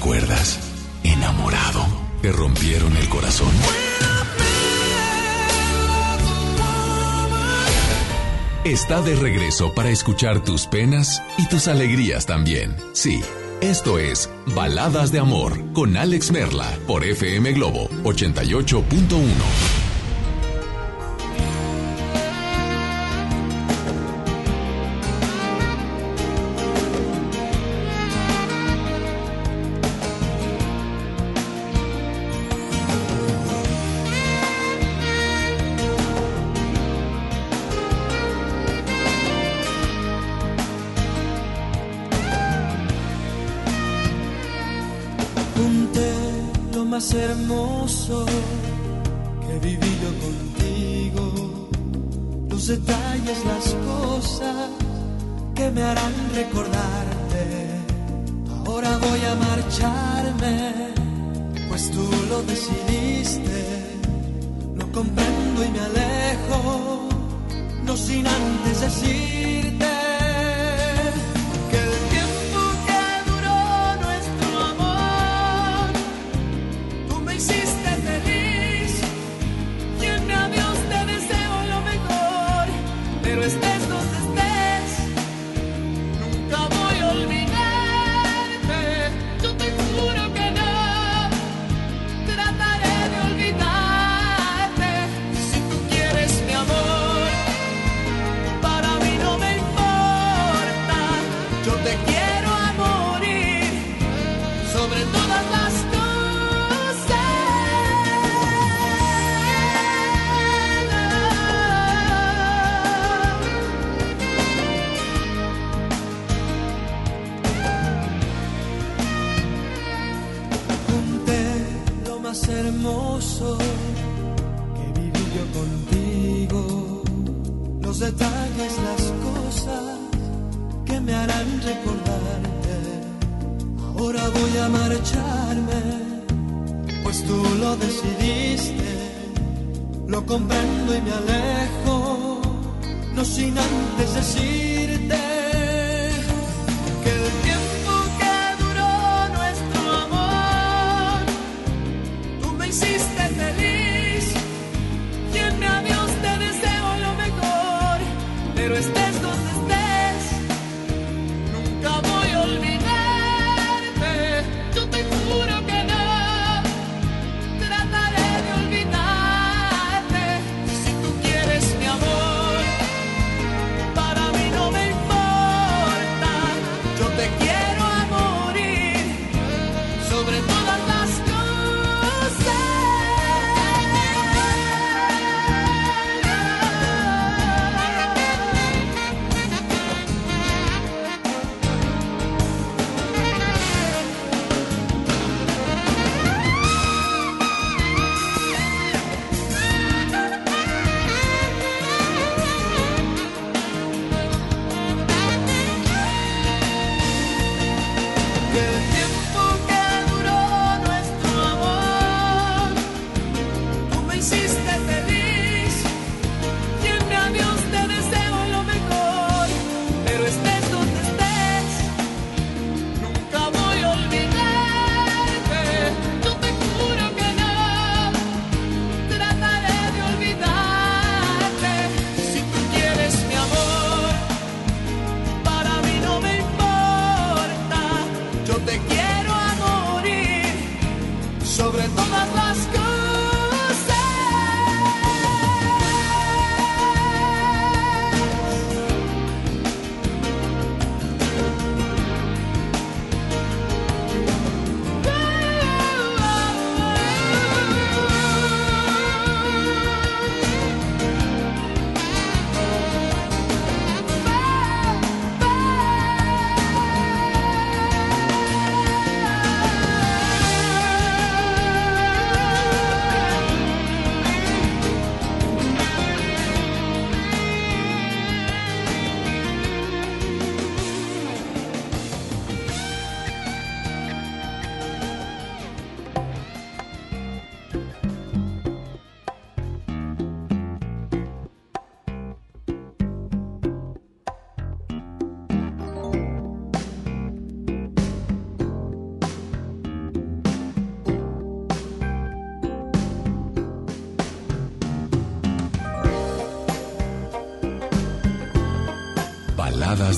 recuerdas? Enamorado. Te rompieron el corazón. Está de regreso para escuchar tus penas y tus alegrías también. Sí, esto es Baladas de Amor con Alex Merla por FM Globo 88.1.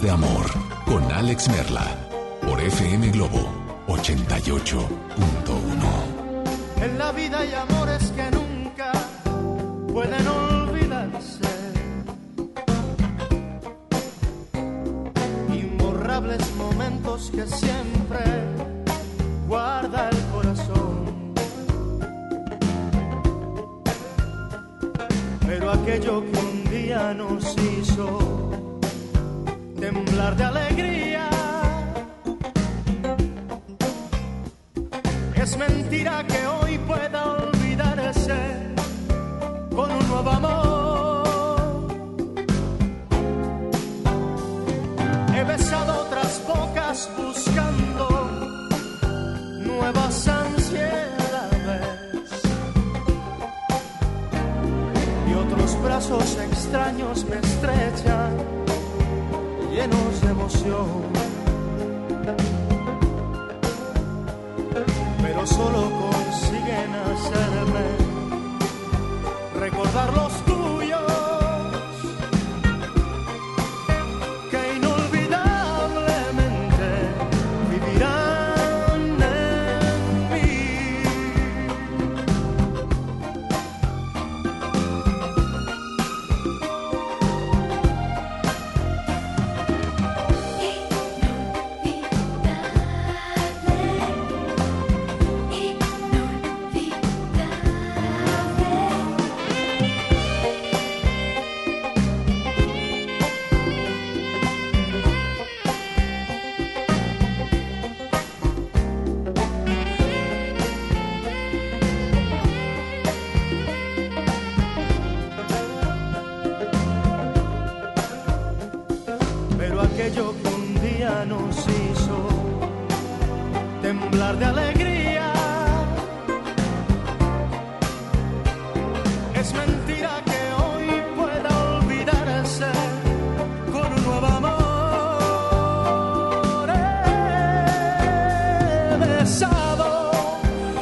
De Amor con Alex Merla por FM Globo 88.1. En la vida hay amores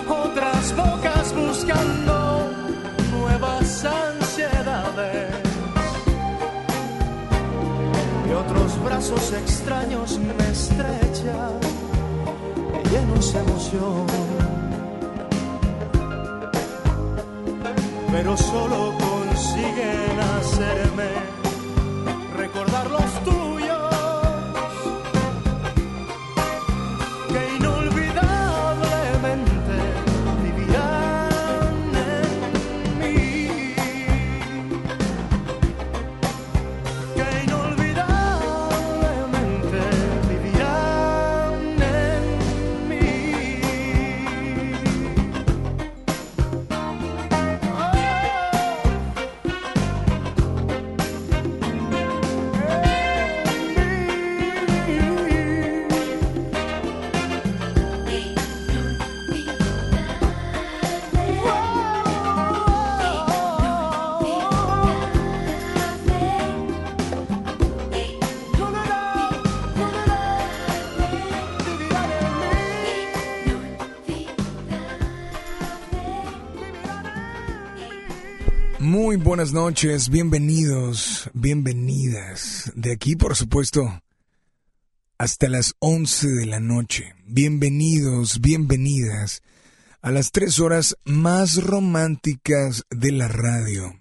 Otras bocas buscando nuevas ansiedades y otros brazos extraños me estrechan, llenos de emoción. Pero solo consiguen hacerme Muy buenas noches, bienvenidos, bienvenidas. De aquí, por supuesto, hasta las 11 de la noche. Bienvenidos, bienvenidas a las tres horas más románticas de la radio.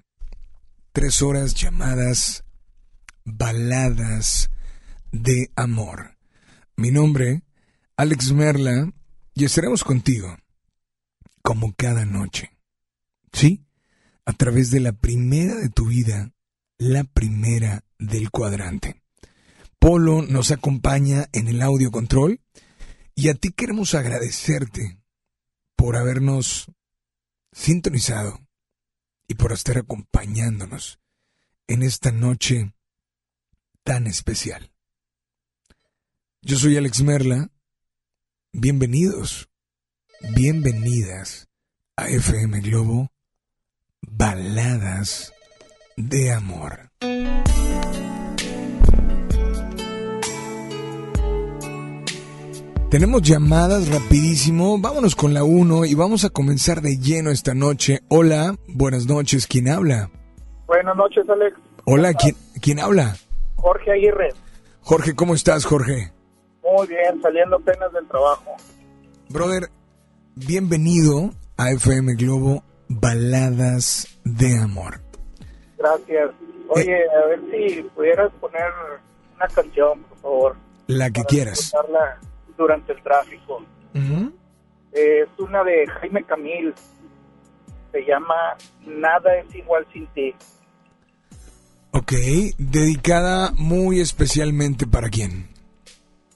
Tres horas llamadas baladas de amor. Mi nombre, Alex Merla, y estaremos contigo, como cada noche. ¿Sí? A través de la primera de tu vida, la primera del cuadrante. Polo nos acompaña en el audio control y a ti queremos agradecerte por habernos sintonizado y por estar acompañándonos en esta noche tan especial. Yo soy Alex Merla. Bienvenidos, bienvenidas a FM Globo Baladas de Amor. Tenemos llamadas rapidísimo, vámonos con la 1 y vamos a comenzar de lleno esta noche. Hola, buenas noches, ¿quién habla? Buenas noches, Alex. Hola, ¿quién, quién habla? Jorge Aguirre. Jorge, ¿cómo estás, Jorge? Muy bien, saliendo apenas del trabajo. Brother, bienvenido a FM Globo Baladas de Amor. Gracias. Oye, a ver si pudieras poner una canción, por favor. La que quieras. escucharla durante el tráfico. Eh, es una de Jaime Camil. Se llama Nada es igual sin ti. Ok, dedicada muy especialmente para quién.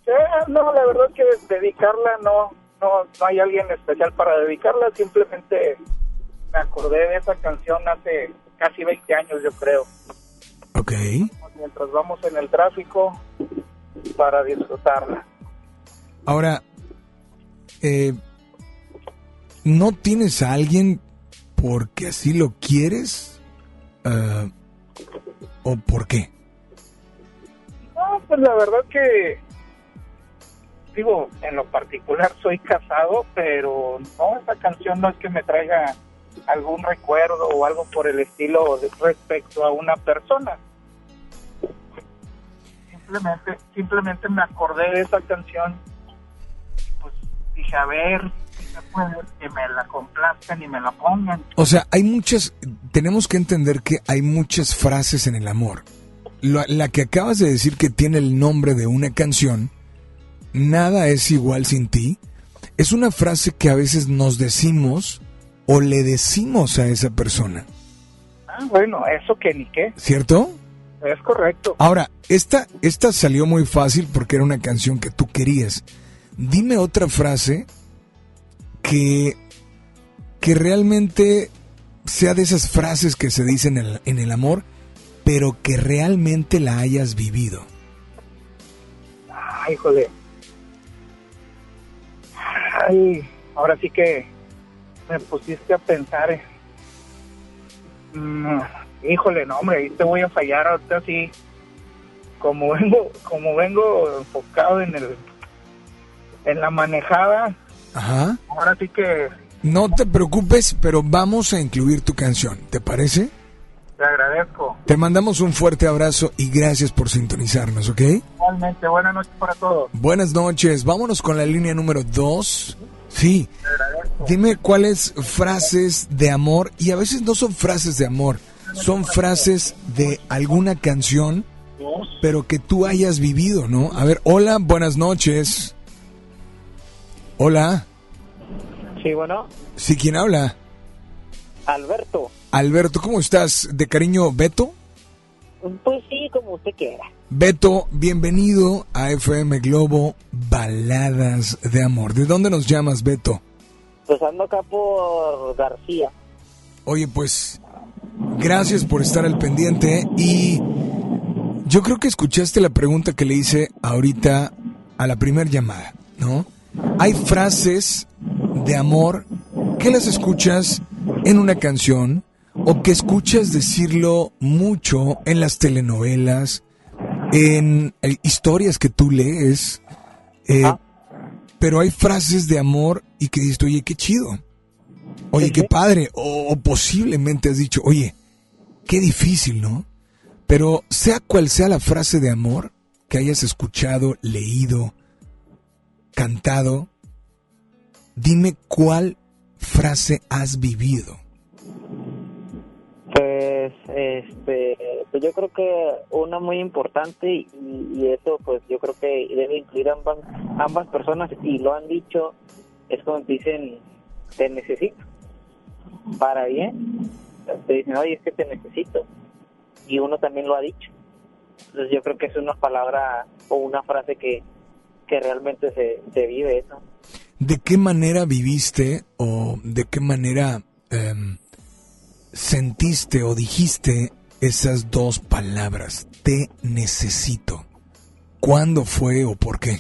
Eh, no, la verdad que dedicarla no, no, no hay alguien especial para dedicarla. Simplemente me acordé de esa canción hace casi 20 años, yo creo. Ok. Mientras vamos en el tráfico para disfrutarla. Ahora, eh, ¿no tienes a alguien porque así lo quieres? Ah, ¿O por qué? No, pues la verdad que, digo, en lo particular soy casado, pero no, esa canción no es que me traiga algún recuerdo o algo por el estilo respecto a una persona. Simplemente, simplemente me acordé de esa canción, pues dije, a ver, que me la complazcan y me la pongan. O sea, hay muchas, tenemos que entender que hay muchas frases en el amor. La, la que acabas de decir que tiene el nombre de una canción, Nada es igual sin ti, es una frase que a veces nos decimos o le decimos a esa persona, Ah, bueno, eso que ni qué, ¿cierto? es correcto. Ahora, esta, esta salió muy fácil porque era una canción que tú querías. Dime otra frase que, que realmente sea de esas frases que se dicen en el, en el amor, pero que realmente la hayas vivido. Ay, híjole. Ay, ahora sí que me pusiste a pensar. eh. Mm, híjole, no, hombre, ahí te voy a fallar ahorita sí. Como vengo, como vengo enfocado en el, en la manejada, Ajá. ahora sí que No te preocupes, pero vamos a incluir tu canción, ¿te parece? te agradezco. Te mandamos un fuerte abrazo y gracias por sintonizarnos, ¿ok? Igualmente, buenas noches para todos. Buenas noches, vámonos con la línea número 2. Sí, dime cuáles frases de amor, y a veces no son frases de amor, son frases de alguna canción, pero que tú hayas vivido, ¿no? A ver, hola, buenas noches. Hola, Sí, bueno, ¿sí quién habla? Alberto, Alberto, ¿cómo estás? ¿De cariño, Beto? Pues sí, como usted quiera. Beto, bienvenido a FM Globo Baladas de Amor. ¿De dónde nos llamas, Beto? Pues ando acá por García. Oye, pues gracias por estar al pendiente y yo creo que escuchaste la pregunta que le hice ahorita a la primer llamada, ¿no? Hay frases de amor que las escuchas en una canción o que escuchas decirlo mucho en las telenovelas, en eh, historias que tú lees, eh, Ah. pero hay frases de amor y que dices, oye, qué chido. Oye, qué padre. O, o posiblemente has dicho, oye, qué difícil, ¿no? Pero sea cual sea la frase de amor que hayas escuchado, leído, cantado, dime cuál frase has vivido. Este, pues yo creo que una muy importante y, eso pues yo creo que debe incluir ambas, ambas personas y lo han dicho, es como te dicen, te necesito. Para bien, te dicen, oye, es que te necesito. Y uno también lo ha dicho. Entonces yo creo que es una palabra o una frase que, que realmente se, se vive eso. ¿De qué manera viviste o de qué manera em, sentiste o dijiste esas dos palabras? Te necesito. ¿Cuándo fue o por qué?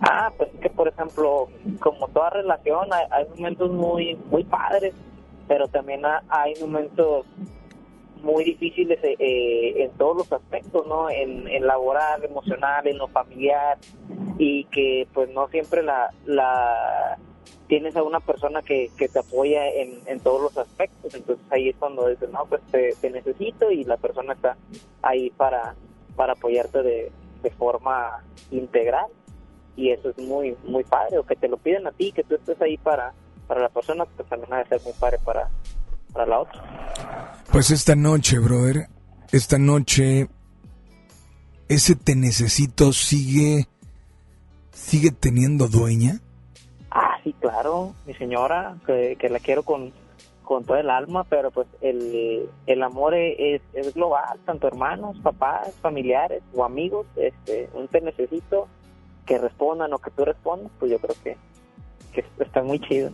Ah, pues que por ejemplo, como toda relación, hay, momentos muy muy padres, pero también ha- hay momentos muy difíciles eh, eh, en todos los aspectos, ¿no? En, en laboral, emocional, en lo familiar, y que pues no siempre la, la tienes a una persona que, que te apoya en, en todos los aspectos, entonces ahí es cuando dices, no, pues te, te necesito y la persona está ahí para, para apoyarte de, de forma integral y eso es muy muy padre o que te lo piden a ti que tú estés ahí para para la persona pues también ha de ser muy padre para para la otra Pues esta noche, brother, esta noche ese te necesito sigue sigue teniendo dueña. Claro mi señora que, la quiero con con todo el alma pero pues el, el amor es, es global tanto hermanos papás familiares o amigos este un te necesito que respondan o que tú respondas pues yo creo que que está muy chido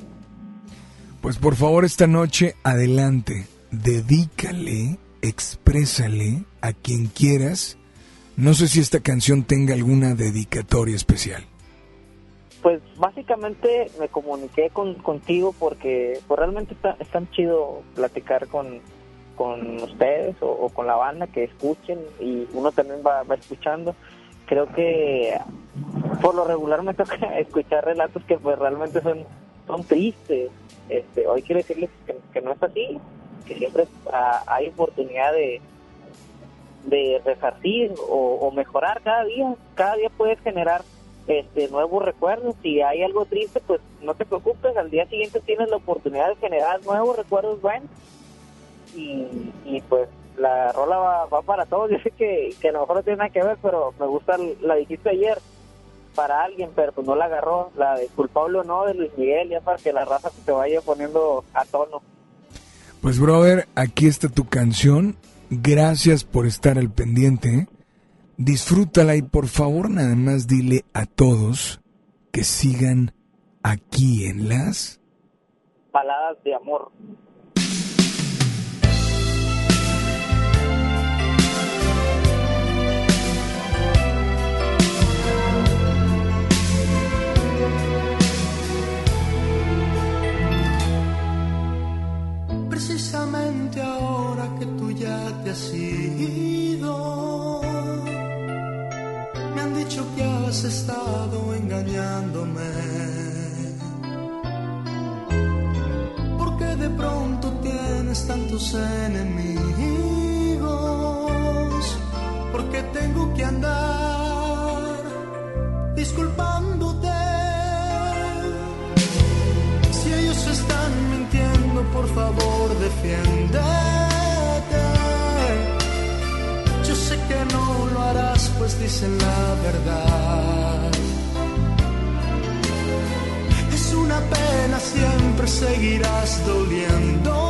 Pues por favor esta noche adelante, dedícale, exprésale a quien quieras. No sé si esta canción tenga alguna dedicatoria especial. Pues básicamente me comuniqué con, contigo porque pues, realmente está, es tan chido platicar con, con ustedes o, con la banda que escuchen y uno también va, va escuchando. Creo que por lo regular me toca escuchar relatos que pues realmente son, son tristes. Este, hoy quiero decirles que, no es así, que siempre hay oportunidad de, de resarcir o, o mejorar cada día. Cada día puedes generar este nuevos recuerdos. Si hay algo triste, pues no te preocupes. Al día siguiente tienes la oportunidad de generar nuevos recuerdos buenos. Y, y pues la rola va, va para todos. Yo sé que, que a lo mejor no tiene nada que ver, pero me gusta, la dijiste ayer para alguien, pero pues no la agarró. La de culpable o no de Luis Miguel, ya para que la raza se vaya poniendo a tono. Pues brother, aquí está tu canción. Gracias por estar al pendiente. Disfrútala y por favor nada más dile a todos que sigan aquí en las... Baladas de amor. Has estado engañándome. Porque de pronto tienes tantos enemigos, porque tengo que andar disculpándote. Si ellos están mintiendo, por favor, defiéndete. Pues dicen la verdad. Es una pena, siempre seguirás doliéndome.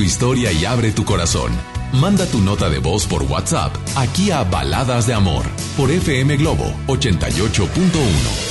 Tu historia y abre tu corazón. Manda tu nota de voz por WhatsApp aquí a Baladas de Amor por FM Globo 88.1.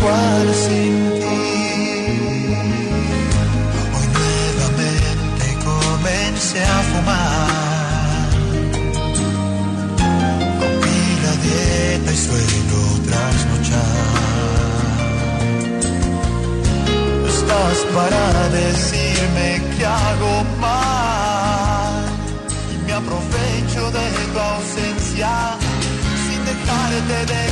igual sin. Hoy nuevamente comencé a fumar. Rompí la dieta y suelo trasnochar. Estás para decirme que hago mal aprovecho de tu ausencia sin dejarte de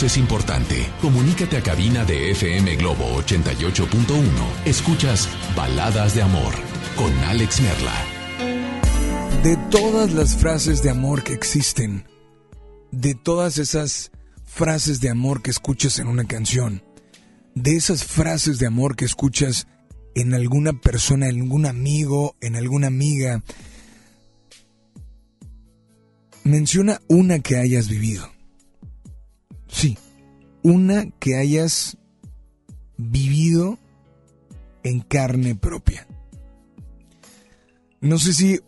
es importante. Comunícate a cabina de FM Globo 88.1. Escuchas Baladas de Amor con Alex Merla. De todas las frases de amor que existen, de todas esas frases de amor que escuchas en una canción, de esas frases de amor que escuchas en alguna persona, en algún amigo, en alguna amiga, menciona una que hayas vivido. Sí, una que hayas vivido en carne propia. No sé si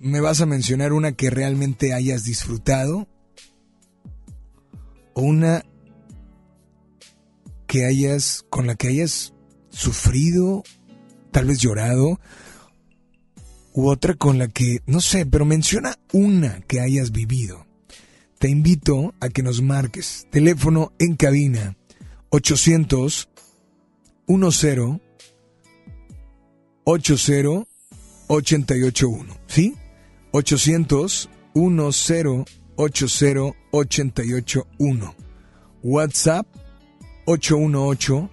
me vas a mencionar una que realmente hayas disfrutado o una que hayas con la que hayas sufrido, tal vez llorado, u otra con la que, no sé, pero menciona una que hayas vivido te invito a que nos marques. Teléfono en cabina 800 10 80 881. ¿Sí? 800 10 80 881. WhatsApp 818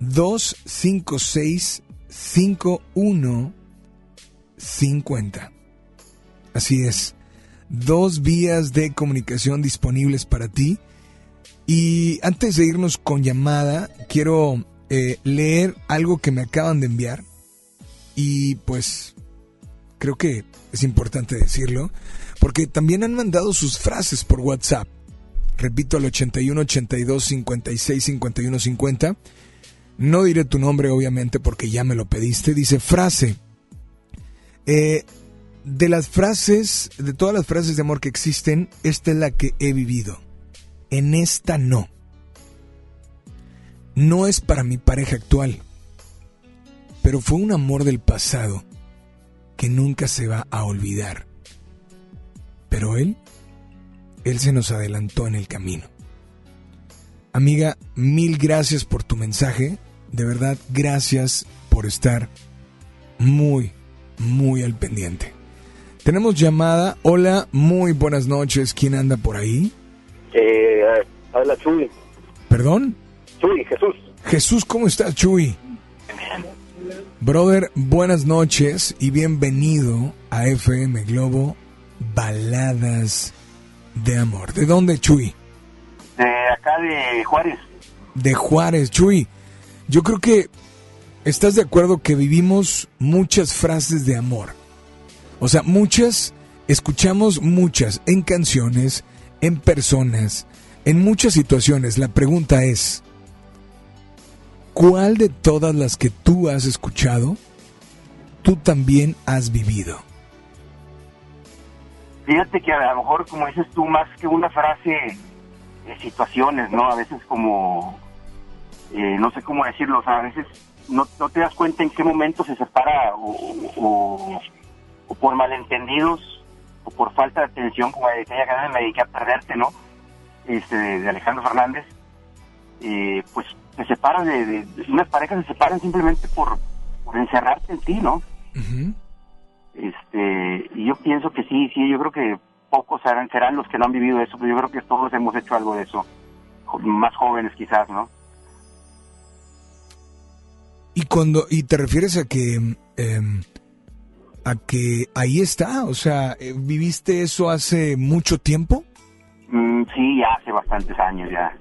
256 5150. Así es. Dos vías de comunicación disponibles para ti. Y antes de irnos con llamada, quiero eh, leer algo que me acaban de enviar. Y pues creo que es importante decirlo, porque también han mandado sus frases por WhatsApp. Repito al 81 82 56 51 50. No diré tu nombre, obviamente, porque ya me lo pediste. Dice frase. Eh, de las frases, de todas las frases de amor que existen, esta es la que he vivido. En esta no. No es para mi pareja actual, pero fue un amor del pasado que nunca se va a olvidar. Pero él, él se nos adelantó en el camino. Amiga, mil gracias por tu mensaje. De verdad, gracias por estar muy, muy al pendiente. Tenemos llamada. Hola, muy buenas noches. ¿Quién anda por ahí? Eh, habla Chuy. ¿Perdón? Chuy, Jesús. Jesús, ¿cómo estás, Chuy? Brother, buenas noches y bienvenido a FM Globo Baladas de Amor. ¿De dónde, Chuy? De acá de Juárez. De Juárez, Chuy. Yo creo que estás de acuerdo que vivimos muchas frases de amor. O sea, muchas, escuchamos muchas en canciones, en personas, en muchas situaciones. La pregunta es, ¿cuál de todas las que tú has escuchado, tú también has vivido? Fíjate que a lo mejor, como dices tú, más que una frase, de situaciones, ¿no? A veces como, eh, no sé cómo decirlo, o sea, a veces no, te das cuenta en qué momento se separa o, o por malentendidos o por falta de atención, como de aquella canción me dediqué a perderte, ¿no? Este, de, Alejandro Fernández, eh, pues se separan de, unas parejas se separan simplemente por, por encerrarte en ti, ¿no? Este, y yo pienso que sí, sí, yo creo que pocos serán, serán los que no han vivido eso, pero yo creo que todos hemos hecho algo de eso, más jóvenes quizás, ¿no? Y cuando y te refieres a que em, a que ahí está, o sea, eh, viviste eso hace mucho tiempo. Mm, sí, ya hace bastantes años ya.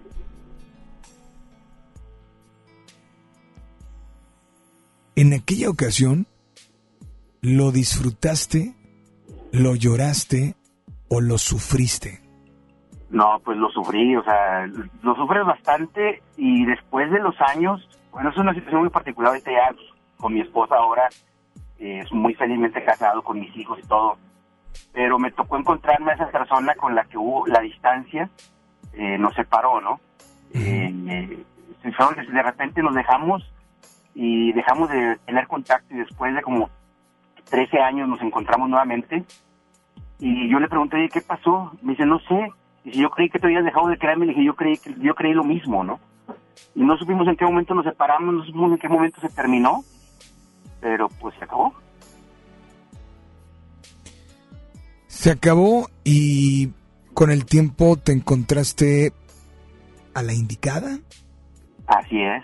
En aquella ocasión lo disfrutaste, lo lloraste o lo sufriste. No, pues lo sufrí, o sea, lo sufres bastante y después de los años, bueno, es una situación muy particular, ahorita ya con mi esposa ahora, eh, es muy felizmente casado con mis hijos y todo, pero me tocó encontrarme a esa persona con la que hubo la distancia, eh, nos separó, ¿no? Eh, de repente nos dejamos y dejamos de tener contacto y después de como 13 años nos encontramos nuevamente y yo le pregunté, "Oye, ¿qué pasó? Me dice, no sé. Y si yo creí que te habías dejado de creerme, le dije, yo creí, yo creí lo mismo, ¿no? Y no supimos en qué momento nos separamos, no supimos en qué momento se terminó, pero pues se acabó. Se acabó y con el tiempo te encontraste a la indicada. Así es.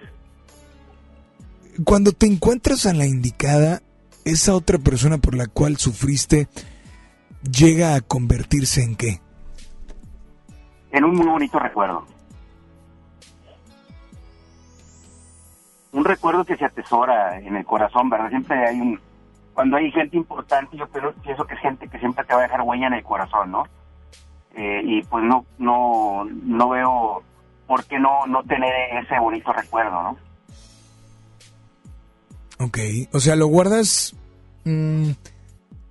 Cuando te encuentras a la indicada, esa otra persona por la cual sufriste llega a convertirse en qué? En un muy bonito recuerdo. Un recuerdo que se atesora en el corazón, ¿verdad? Siempre hay un... Cuando hay gente importante, yo pienso que es gente que siempre te va a dejar huella en el corazón, ¿no? Eh, y pues no, no, no veo por qué no, no tener ese bonito recuerdo, ¿no? Ok, o sea, lo guardas mm,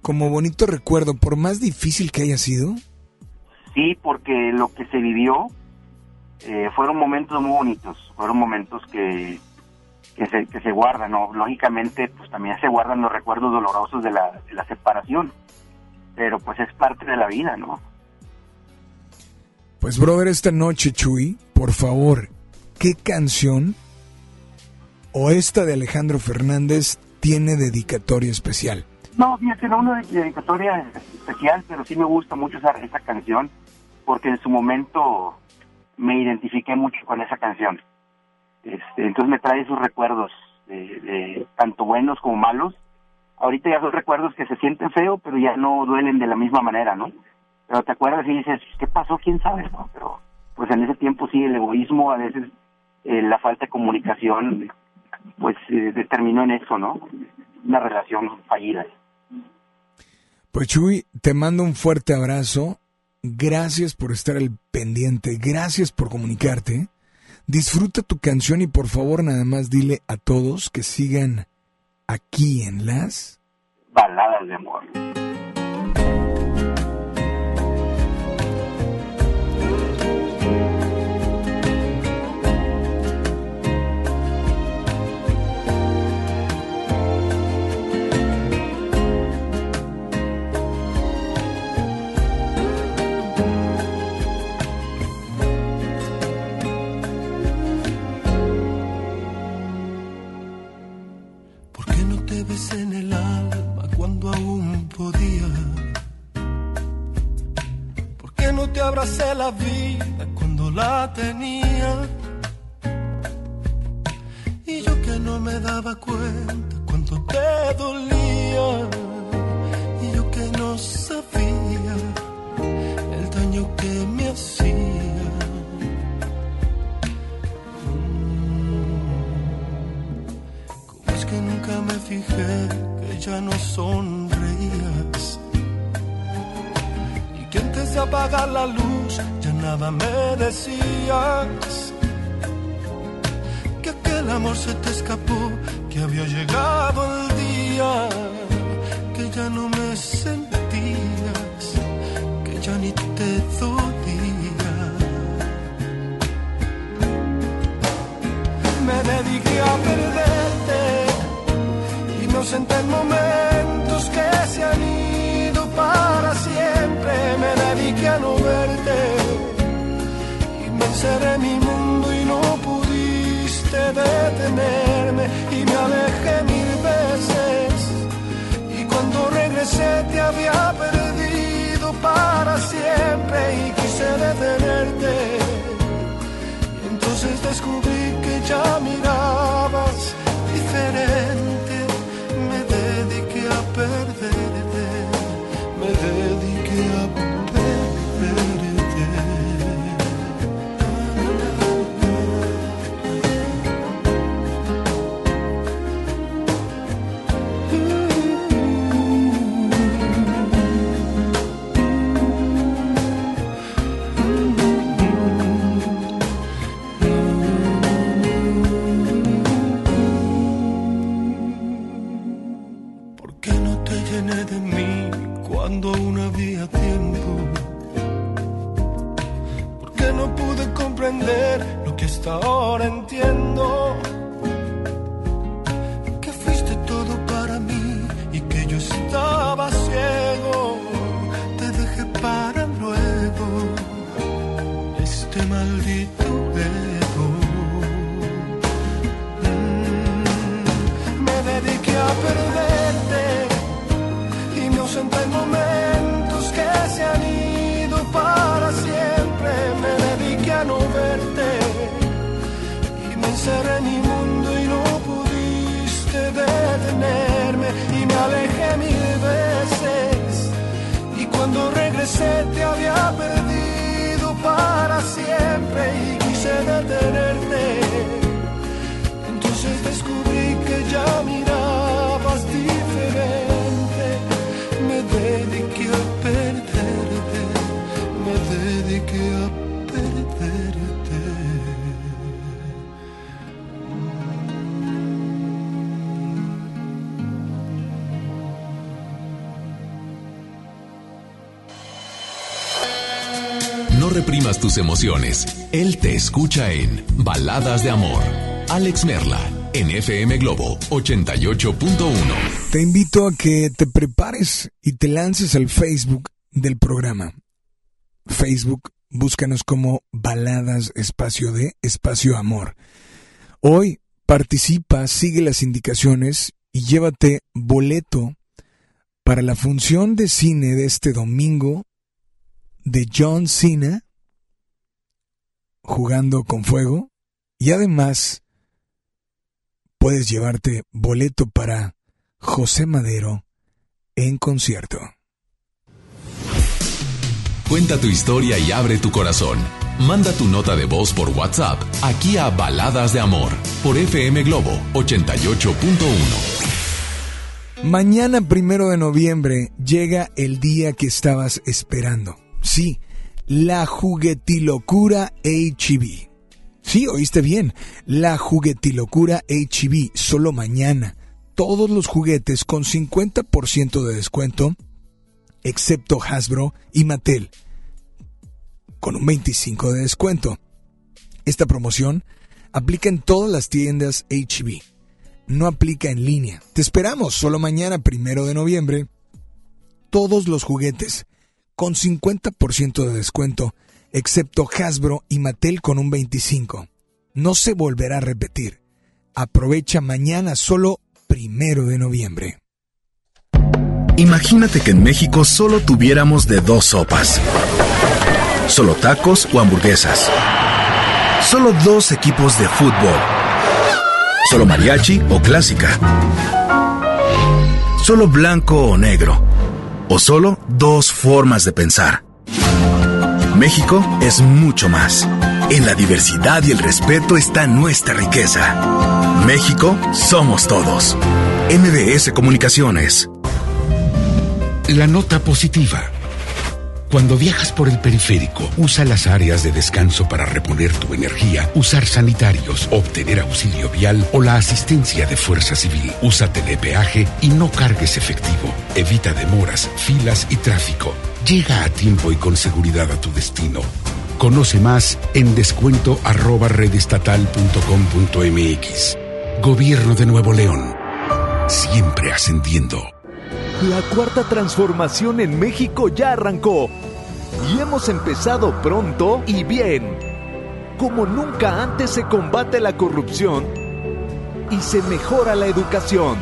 como bonito recuerdo, por más difícil que haya sido. Sí, porque lo que se vivió eh, fueron momentos muy bonitos, fueron momentos que, que, se, que se guardan, ¿no? Lógicamente, pues también se guardan los recuerdos dolorosos de la, de la separación, pero pues es parte de la vida, ¿no? Pues, brother, esta noche, Chuy, por favor, ¿qué canción o esta de Alejandro Fernández tiene dedicatoria especial? No, fíjate, no una dedicatoria especial, pero sí me gusta mucho esa, esa canción porque en su momento me identifiqué mucho con esa canción. Este, entonces me trae esos recuerdos, de, tanto buenos como malos. Ahorita ya son recuerdos que se sienten feo, pero ya no duelen de la misma manera, ¿no? Pero te acuerdas y dices, ¿qué pasó? ¿Quién sabe? ¿no? Pero pues en ese tiempo sí, el egoísmo, a veces eh, la falta de comunicación, pues eh, determinó en eso, ¿no? Una relación fallida. Pues Chuy, te mando un fuerte abrazo. Gracias por estar al pendiente. Gracias por comunicarte. Disfruta tu canción y por favor nada más dile a todos que sigan aquí en las baladas de amor. En el alma cuando aún podía. ¿Por qué no te abracé la vida cuando la tenía? Y yo que no me daba cuenta cuánto te dolía. Y yo que no sabía el daño que me hacía. Me fijé que ya no sonreías. Y que antes de apagar la luz ya nada me decías. Que aquel amor se te escapó, que había llegado el día, que ya no me sentías, que ya ni te dolía. Me dediqué a perderte senté en momentos que se han ido para siempre. Me dediqué a no verte y me encerré en mi mundo y no pudiste detenerme y me alejé mil veces. Y cuando regresé te había perdido para siempre y quise detenerte. Y entonces descubrí que ya mirabas emociones. Él te escucha en Baladas de Amor. Alex Merla, en FM Globo 88.1. Te invito a que te prepares y te lances al Facebook del programa. Facebook Búscanos como Baladas Espacio de Espacio Amor. Hoy participa, sigue las indicaciones y llévate boleto para la función de cine de este domingo de John Cena jugando con fuego y además puedes llevarte boleto para José Madero en concierto. Cuenta tu historia y abre tu corazón. Manda tu nota de voz por WhatsApp aquí a Baladas de Amor por FM Globo 88.1. Mañana primero de noviembre llega el día que estabas esperando. Sí, la juguetilocura HB. Sí, oíste bien, la juguetilocura HB, solo mañana. Todos los juguetes con 50% de descuento, excepto Hasbro y Mattel, con un 25% de descuento. Esta promoción aplica en todas las tiendas HB. No aplica en línea. Te esperamos solo mañana, primero de noviembre. Todos los juguetes con 50% de descuento, excepto Hasbro y Mattel con un 25%. No se volverá a repetir. Aprovecha mañana solo primero de noviembre. Imagínate que en México solo tuviéramos de dos sopas. Solo tacos o hamburguesas. Solo dos equipos de fútbol. Solo mariachi o clásica. Solo blanco o negro. O solo dos formas de pensar. México es mucho más. En la diversidad y el respeto está nuestra riqueza. México somos todos. MBS Comunicaciones. La nota positiva. Cuando viajas por el periférico, usa las áreas de descanso para reponer tu energía, usar sanitarios, obtener auxilio vial o la asistencia de Fuerza Civil. Usa telepeaje y no cargues efectivo. Evita demoras, filas y tráfico. Llega a tiempo y con seguridad a tu destino. Conoce más en descuento. Gobierno de Nuevo León. Siempre ascendiendo. La cuarta transformación en México ya arrancó y hemos empezado pronto y bien. Como nunca antes se combate la corrupción y se mejora la educación.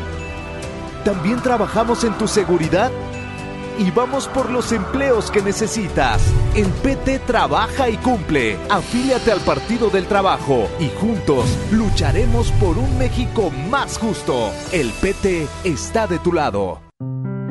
También trabajamos en tu seguridad y vamos por los empleos que necesitas. El PT trabaja y cumple. Afíliate al Partido del Trabajo y juntos lucharemos por un México más justo. El PT está de tu lado.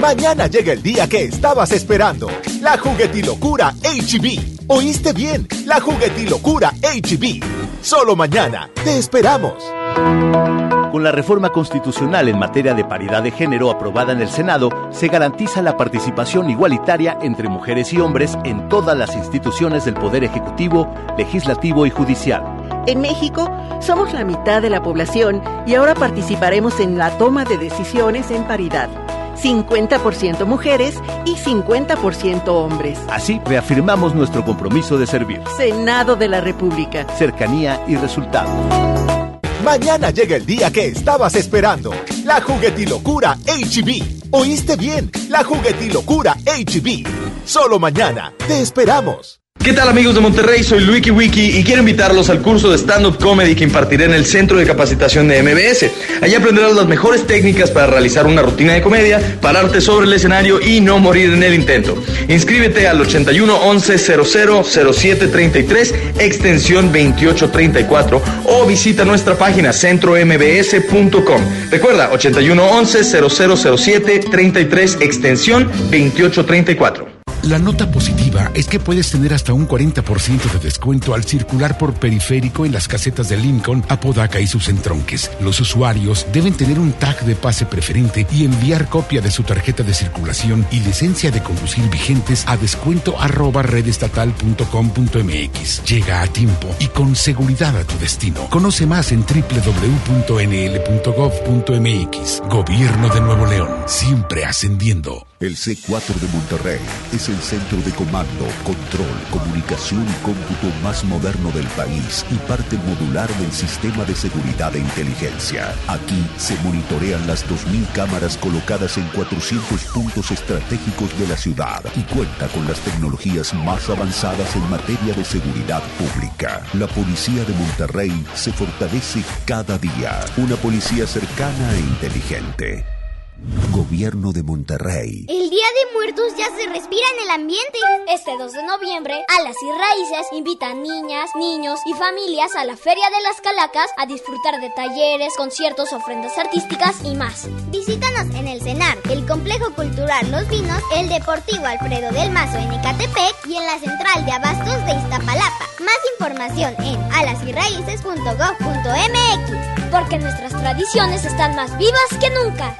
Mañana llega el día que estabas esperando. La juguetilocura HB. ¿Oíste bien? La juguetilocura HB. Solo mañana. Te esperamos. Con la reforma constitucional en materia de paridad de género aprobada en el Senado, se garantiza la participación igualitaria entre mujeres y hombres en todas las instituciones del Poder Ejecutivo, Legislativo y Judicial. En México somos la mitad de la población y ahora participaremos en la toma de decisiones en paridad. 50% mujeres y 50% hombres. Así reafirmamos nuestro compromiso de servir. Senado de la República. Cercanía y resultados. Mañana llega el día que estabas esperando. La juguetilocura HB. ¿Oíste bien? La juguetilocura HB. Solo mañana. Te esperamos. ¿Qué tal amigos de Monterrey? Soy Luiki Wiki y quiero invitarlos al curso de stand-up comedy que impartiré en el Centro de Capacitación de MBS. Allí aprenderás las mejores técnicas para realizar una rutina de comedia, pararte sobre el escenario y no morir en el intento. Inscríbete al 81 11 00 07 33 extensión 28 34 o visita nuestra página centrombs.com. Recuerda 81 11 0007 33 extensión 28 34. La nota positiva es que puedes tener hasta un 40% de descuento al circular por periférico en las casetas de Lincoln, Apodaca y sus entronques. Los usuarios deben tener un tag de pase preferente y enviar copia de su tarjeta de circulación y licencia de conducir vigentes a descuento arroba. Llega a tiempo y con seguridad a tu destino. Conoce más en www.nl.gov.mx. Gobierno de Nuevo León, siempre ascendiendo. El C4 de Monterrey es el centro de comando, control, comunicación y cómputo más moderno del país y parte modular del sistema de seguridad e inteligencia. Aquí se monitorean las 2.000 cámaras colocadas en 400 puntos estratégicos de la ciudad y cuenta con las tecnologías más avanzadas en materia de seguridad pública. La policía de Monterrey se fortalece cada día. Una policía cercana e inteligente. Gobierno de Monterrey. El Día de Muertos ya se respira en el ambiente. Este 2 de noviembre, Alas y Raíces invitan niñas, niños y familias a la Feria de las Calacas a disfrutar de talleres, conciertos, ofrendas artísticas y más. Visítanos en el CENAR, el Complejo Cultural Los Vinos, el Deportivo Alfredo del Mazo en Ecatepec y en la Central de Abastos de Iztapalapa. Más información en alasyraices.gov.mx. Porque nuestras tradiciones están más vivas que nunca.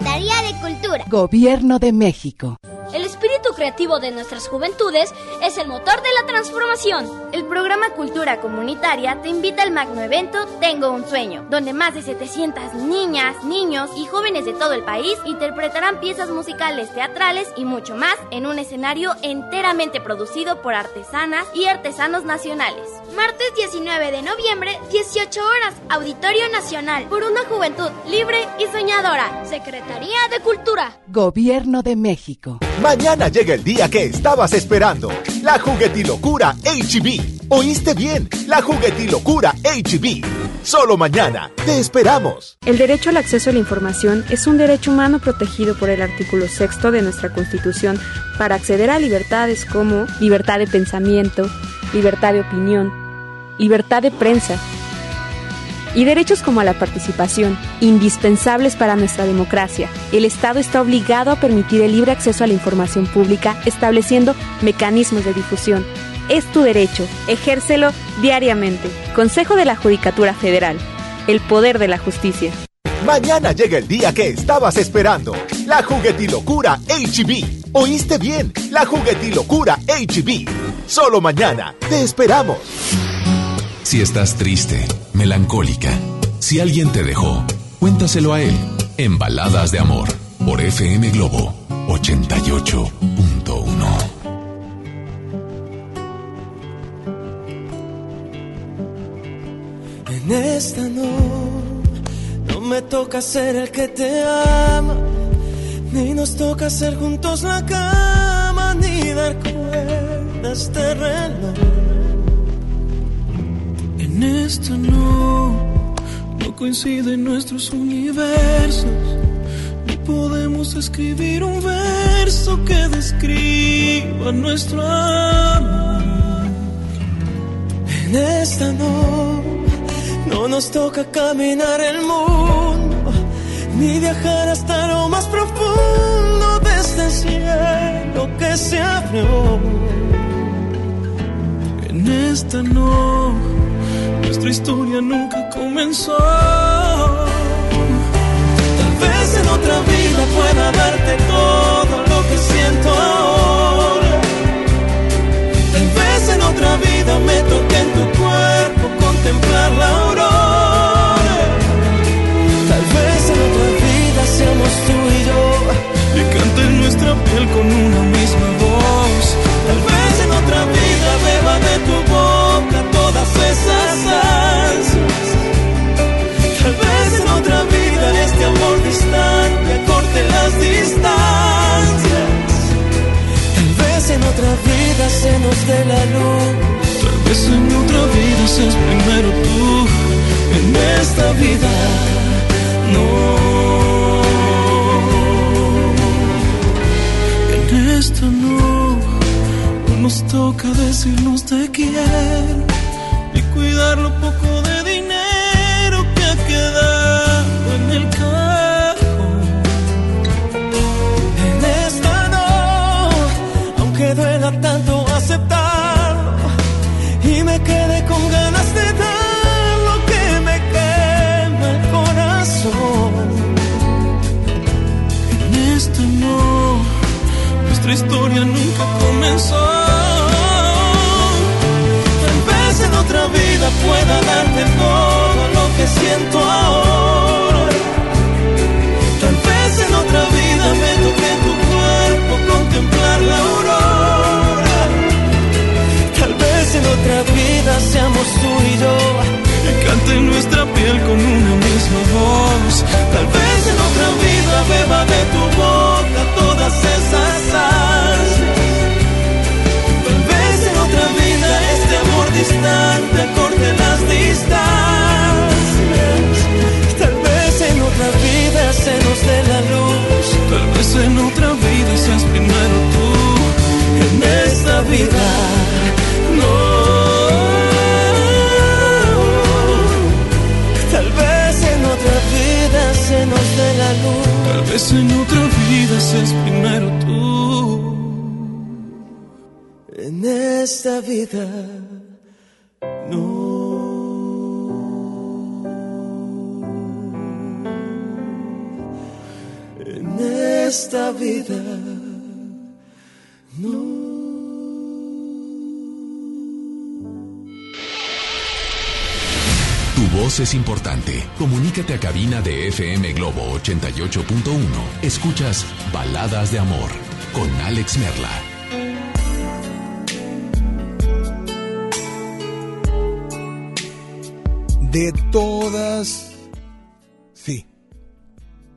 Secretaría de Cultura. Gobierno de México. El espíritu creativo de nuestras juventudes es el motor de la transformación. El programa Cultura Comunitaria te invita al magno evento Tengo un sueño, donde más de 700 niñas, niños y jóvenes de todo el país interpretarán piezas musicales, teatrales y mucho más en un escenario enteramente producido por artesanas y artesanos nacionales. Martes 19 de noviembre, 18 horas, Auditorio Nacional, por una juventud libre y soñadora. Secretaría de Cultura. Gobierno de México. Mañana llega el día que estabas esperando. La juguetilocura HB. ¿Oíste bien? La juguetilocura HB. Solo mañana. Te esperamos. El derecho al acceso a la información es un derecho humano protegido por el artículo sexto de nuestra Constitución para acceder a libertades como libertad de pensamiento, libertad de opinión, libertad de prensa y derechos como a la participación, indispensables para nuestra democracia. El Estado está obligado a permitir el libre acceso a la información pública, estableciendo mecanismos de difusión. Es tu derecho, ejércelo diariamente. Consejo de la Judicatura Federal. El poder de la justicia. Mañana llega el día que estabas esperando. La juguetilocura HB. ¿Oíste bien? La juguetilocura HB. Solo mañana. Te esperamos. Si estás triste, melancólica, si alguien te dejó, cuéntaselo a él en Baladas de Amor por FM Globo 88.1. En esta no, no me toca ser el que te ama, ni nos toca hacer juntos la cama, ni dar cuerdas de reloj. En esto no, no coinciden nuestros universos, ni podemos escribir un verso que describa nuestro amor. En esta no, no nos toca caminar el mundo, ni viajar hasta lo más profundo de este cielo que se abrió. En esta no, nuestra historia nunca comenzó. Tal vez en otra vida pueda darte todo lo que siento ahora. Tal vez en otra vida me toque en tu cuerpo contemplar la aurora. Tal vez en otra vida seamos tú y yo y cante nuestra piel con una misma dé la luz. Tal vez en otra vida seas primero tú. En esta vida no. En esta no. No nos toca decirnos quiero y cuidar lo poco de dinero que ha quedado en el cajón. En esta no, aunque duela tanto aceptarlo, y me quedé con ganas de dar lo que me quema el corazón. En esta no, nuestra historia nunca comenzó. Otra vida pueda darte todo lo que siento ahora. Tal vez en otra vida me toque tu cuerpo contemplar la aurora. Tal vez en otra vida seamos tú y yo y nuestra piel con una misma voz. Tal vez en otra vida beba de tu boca todas esas ansias. Distante las distancias. Tal vez en otra vida se nos dé la luz. Tal vez en otra vida seas primero tú. En esta vida no. Tal vez en otra vida se nos dé la luz. Tal vez en otra vida seas primero tú. En esta vida esta vida no. Tu voz es importante. Comunícate a cabina de FM Globo 88.1. Escuchas Baladas de Amor con Alex Merla. De todas,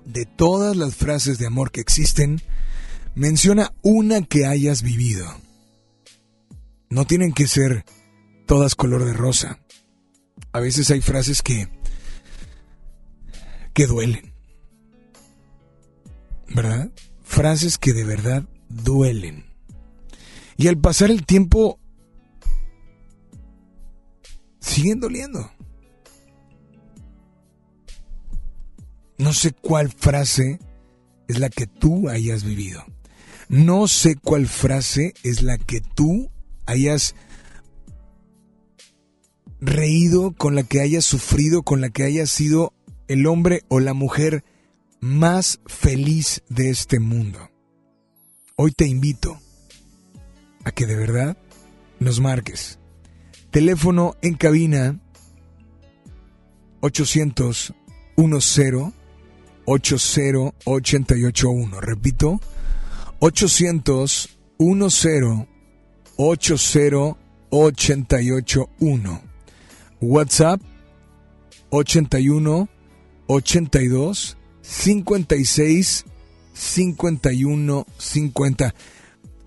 de todas las frases de amor que existen, menciona una que hayas vivido. No tienen que ser todas color de rosa. A veces hay frases que que duelen. ¿Verdad? Frases que de verdad duelen. Y al pasar el tiempo siguen doliendo. No sé cuál frase es la que tú hayas vivido. No sé cuál frase es la que tú hayas reído, con la que hayas sufrido, con la que hayas sido el hombre o la mujer más feliz de este mundo. Hoy te invito a que de verdad nos marques. Teléfono en cabina 800 10 80 881. Repito, 800 10 80 881. WhatsApp 81 82 56 51 50.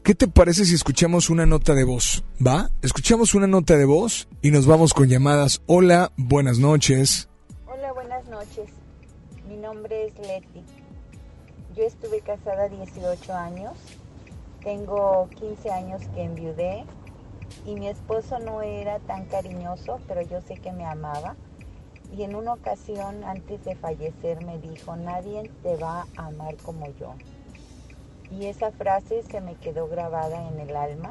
¿Qué te parece si escuchamos una nota de voz? ¿Va? Escuchamos una nota de voz y nos vamos con llamadas. Hola, buenas noches. Hola, buenas noches. Nombre es Leti. Yo estuve casada 18 años. Tengo 15 años que enviudé y mi esposo no era tan cariñoso, pero yo sé que me amaba. Y en una ocasión antes de fallecer me dijo, nadie te va a amar como yo. Y esa frase se me quedó grabada en el alma.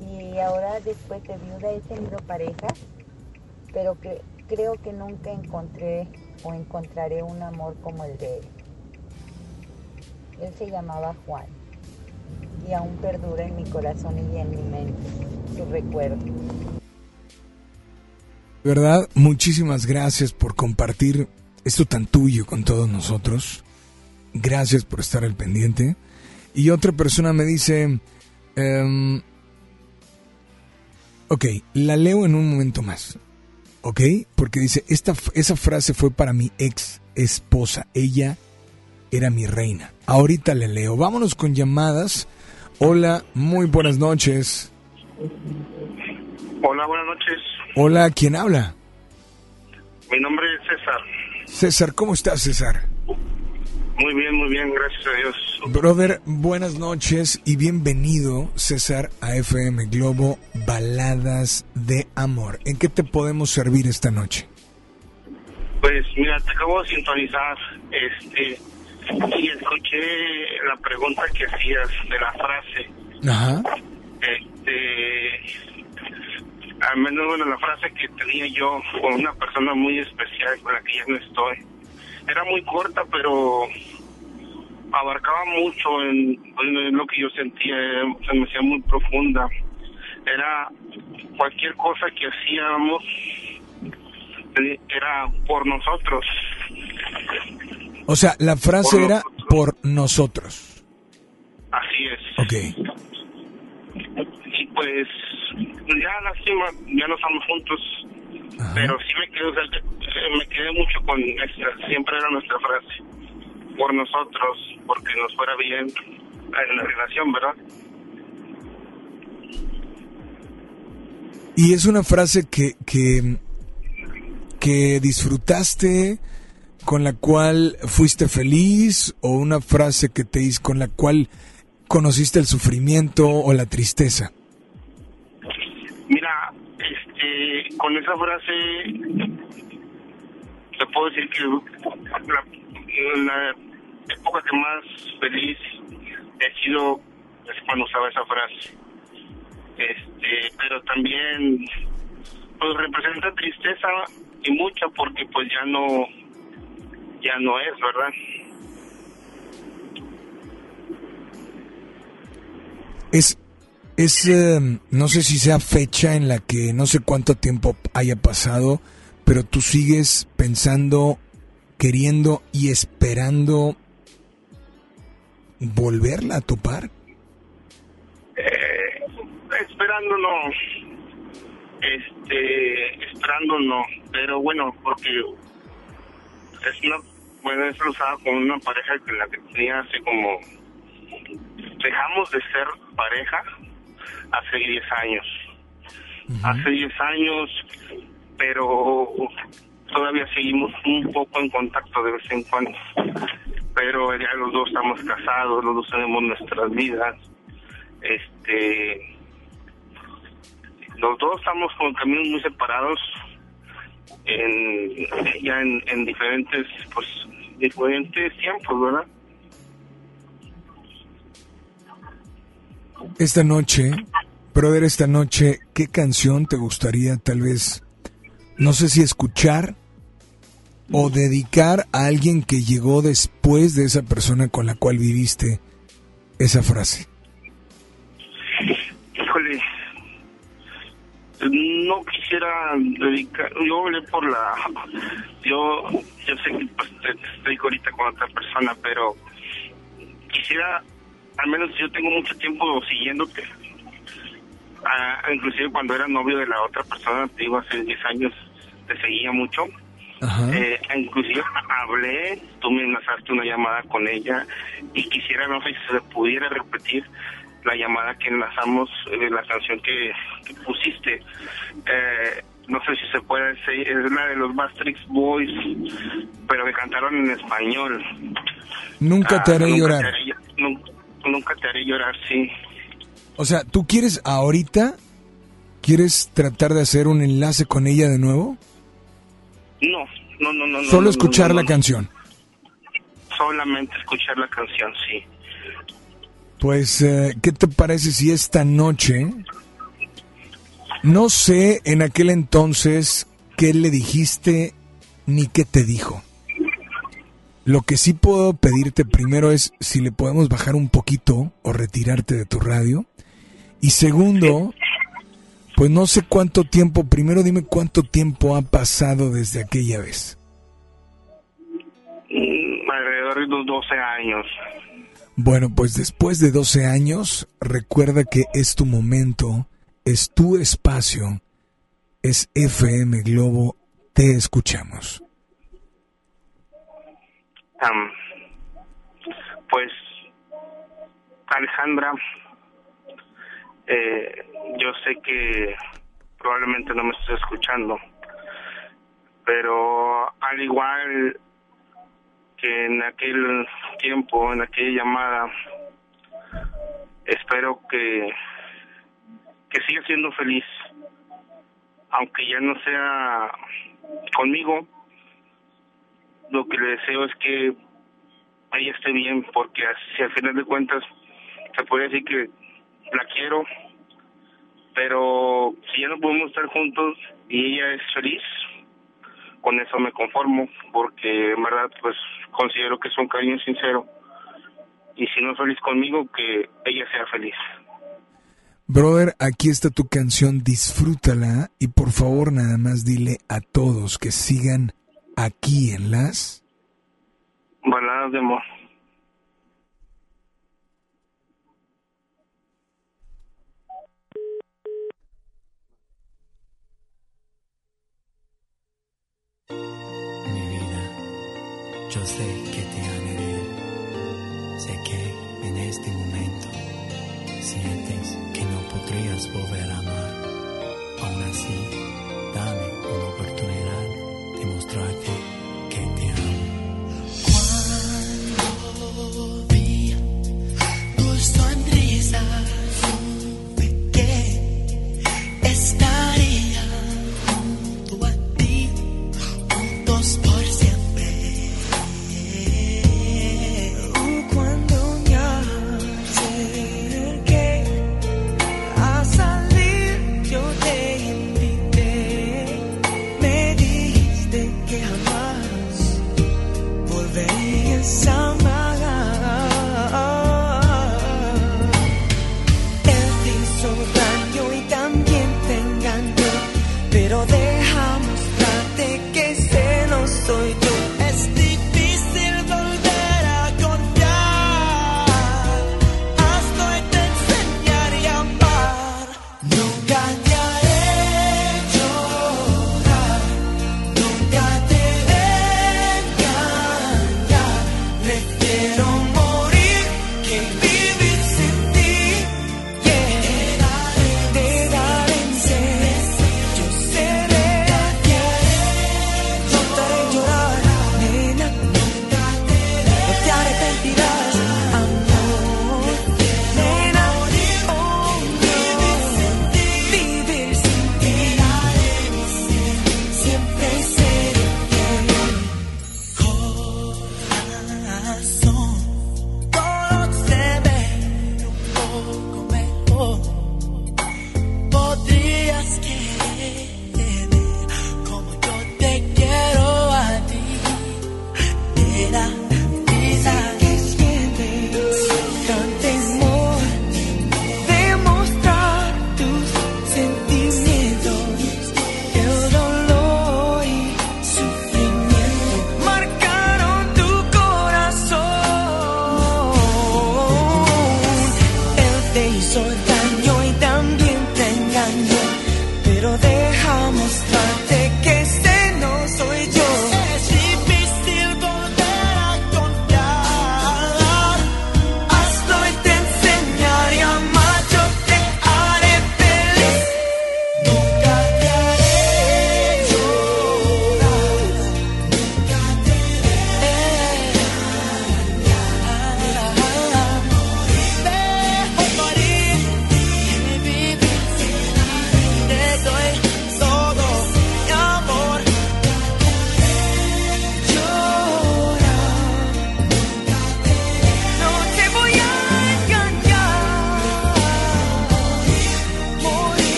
Y ahora después de viuda he tenido parejas, pero que creo que nunca encontré o encontraré un amor como el de él. Él se llamaba Juan y aún perdura en mi corazón y en mi mente su recuerdo. De verdad, muchísimas gracias por compartir esto tan tuyo con todos nosotros. Gracias por estar al pendiente. Y otra persona me dice, em, ok, la leo en un momento más. ¿Ok? Porque dice, esta, esa frase fue para mi ex esposa. Ella era mi reina. Ahorita le leo. Vámonos con llamadas. Hola, muy buenas noches. Hola, buenas noches. Hola, ¿quién habla? Mi nombre es César. César, ¿cómo estás, César? Muy bien, muy bien, gracias a Dios. Brother, buenas noches y bienvenido, César, a FM Globo Baladas de Amor. ¿En qué te podemos servir esta noche? Pues mira, te acabo de sintonizar, este, y escuché la pregunta que hacías de la frase. Ajá. Este, al menos bueno, la frase que tenía yo con una persona muy especial con la que ya no estoy. Era muy corta, pero abarcaba mucho en, en lo que yo sentía, eh, se me hacía muy profunda. Era cualquier cosa que hacíamos eh, era por nosotros. O sea, la frase Por era por nosotros. Así es. Ok. Y pues, ya lástima, ya no estamos juntos. Pero sí me quedé, o sea, me quedé mucho con esta, siempre era nuestra frase. Por nosotros, porque nos fuera bien en la relación, ¿verdad? Y es una frase que, que, que disfrutaste, con la cual fuiste feliz, o una frase que te hizo, con la cual conociste el sufrimiento o la tristeza. Este, con esa frase te puedo decir que la, la época que más feliz he sido es cuando usaba esa frase. Este, pero también pues representa tristeza y mucha porque pues ya no ya no es, ¿verdad? Es, es eh, no sé si sea fecha en la que no sé cuánto tiempo haya pasado, pero tú sigues pensando, queriendo y esperando volverla a topar. Eh, esperando no, este, esperando no, pero bueno, porque es una, bueno, eso lo usaba con una pareja que la que tenía hace como, dejamos de ser pareja hace 10 años, hace 10 años, pero todavía seguimos un poco en contacto de vez en cuando, pero ya los dos estamos casados, los dos tenemos nuestras vidas, este los dos estamos con caminos muy separados en ya en, en diferentes pues diferentes tiempos verdad Esta noche, brother, esta noche, ¿qué canción te gustaría tal vez, no sé si escuchar o dedicar a alguien que llegó después de esa persona con la cual viviste esa frase? híjole. No quisiera dedicar yo hablé por la yo yo sé que pues, te- estoy ahorita con otra persona pero quisiera al menos yo tengo mucho tiempo siguiéndote Ah, inclusive cuando era novio de la otra persona te digo hace 10 años te seguía mucho Eh, inclusive hablé, tú me enlazaste una llamada con ella y quisiera, no sé si se pudiera repetir la llamada que enlazamos de la canción que, que pusiste. Eh, no sé si se puede decir, es la de los Bastrix Boys, pero que cantaron en español. Nunca te Ah, haré nunca llorar. Te haré, nunca, nunca te haré llorar, sí. O sea, ¿tú quieres ahorita, quieres tratar de hacer un enlace con ella de nuevo? No, no, no, no. Solo no, escuchar no, la canción. Solamente escuchar la canción, sí. Pues, eh, ¿qué te parece si esta noche, no sé en aquel entonces qué le dijiste ni qué te dijo? Lo que sí puedo pedirte primero es si le podemos bajar un poquito o retirarte de tu radio. Y segundo, pues no sé cuánto tiempo, primero dime cuánto tiempo ha pasado desde aquella vez. Mm, alrededor de unos 12 años. Bueno, pues después de 12 años, recuerda que es tu momento, es tu espacio, es FM Globo, te escuchamos. Am, pues, Alejandra, eh, yo sé que probablemente no me estés escuchando, pero al igual que en aquel tiempo, en aquella llamada, espero que, que siga siendo feliz, aunque ya no sea conmigo, lo que le deseo es que ella esté bien, porque si al final de cuentas se puede decir que la quiero, pero si ya no podemos estar juntos y ella es feliz, con eso me conformo, porque en verdad pues considero que es un cariño sincero. Y si no es feliz conmigo, que ella sea feliz. Brother, aquí está tu canción, disfrútala y por favor nada más dile a todos que sigan aquí en las... Baladas de amor. Yo sé que te han herido. Sé que en este momento sientes que no podrías volver a amar. Aún así,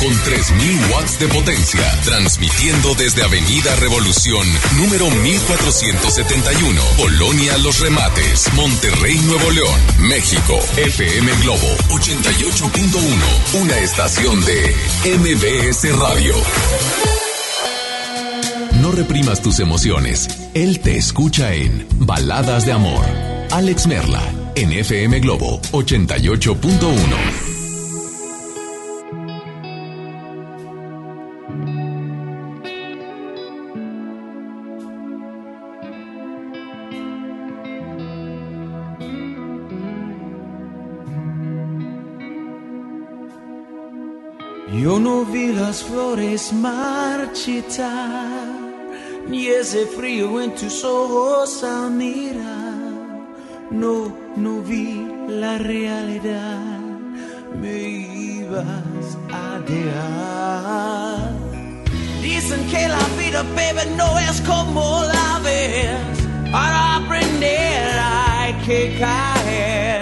con 3000 watts de potencia, transmitiendo desde Avenida Revolución, número 1471, Polonia Los Remates, Monterrey, Nuevo León, México. FM Globo 88.1, una estación de MBS Radio. No reprimas tus emociones. Él te escucha en Baladas de Amor. Alex Merla, en FM Globo 88.1. las flores marchitar, ni ese frío en tus ojos al mirar. No, no vi la realidad, me ibas a dejar. Dicen que la vida, baby, no es como la ves. Para aprender hay que caer,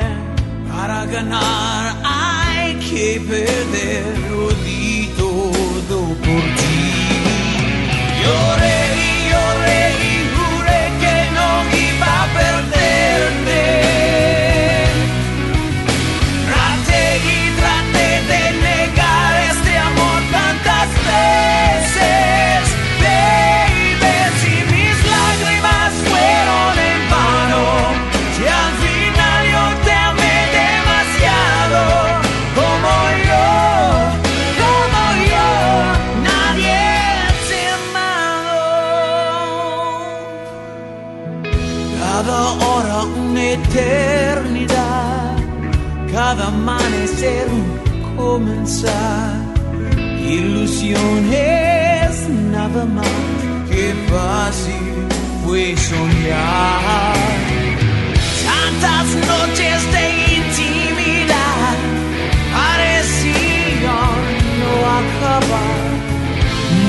para ganar hay que perder. Di todo por ti. Lloré y lloré y juré que no comenzar. Ilusión es nada más que fácil fue soñar. Tantas noches de intimidad parecían no acabar.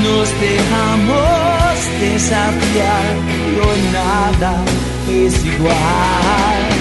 Nos dejamos desafiar hoy nada es igual.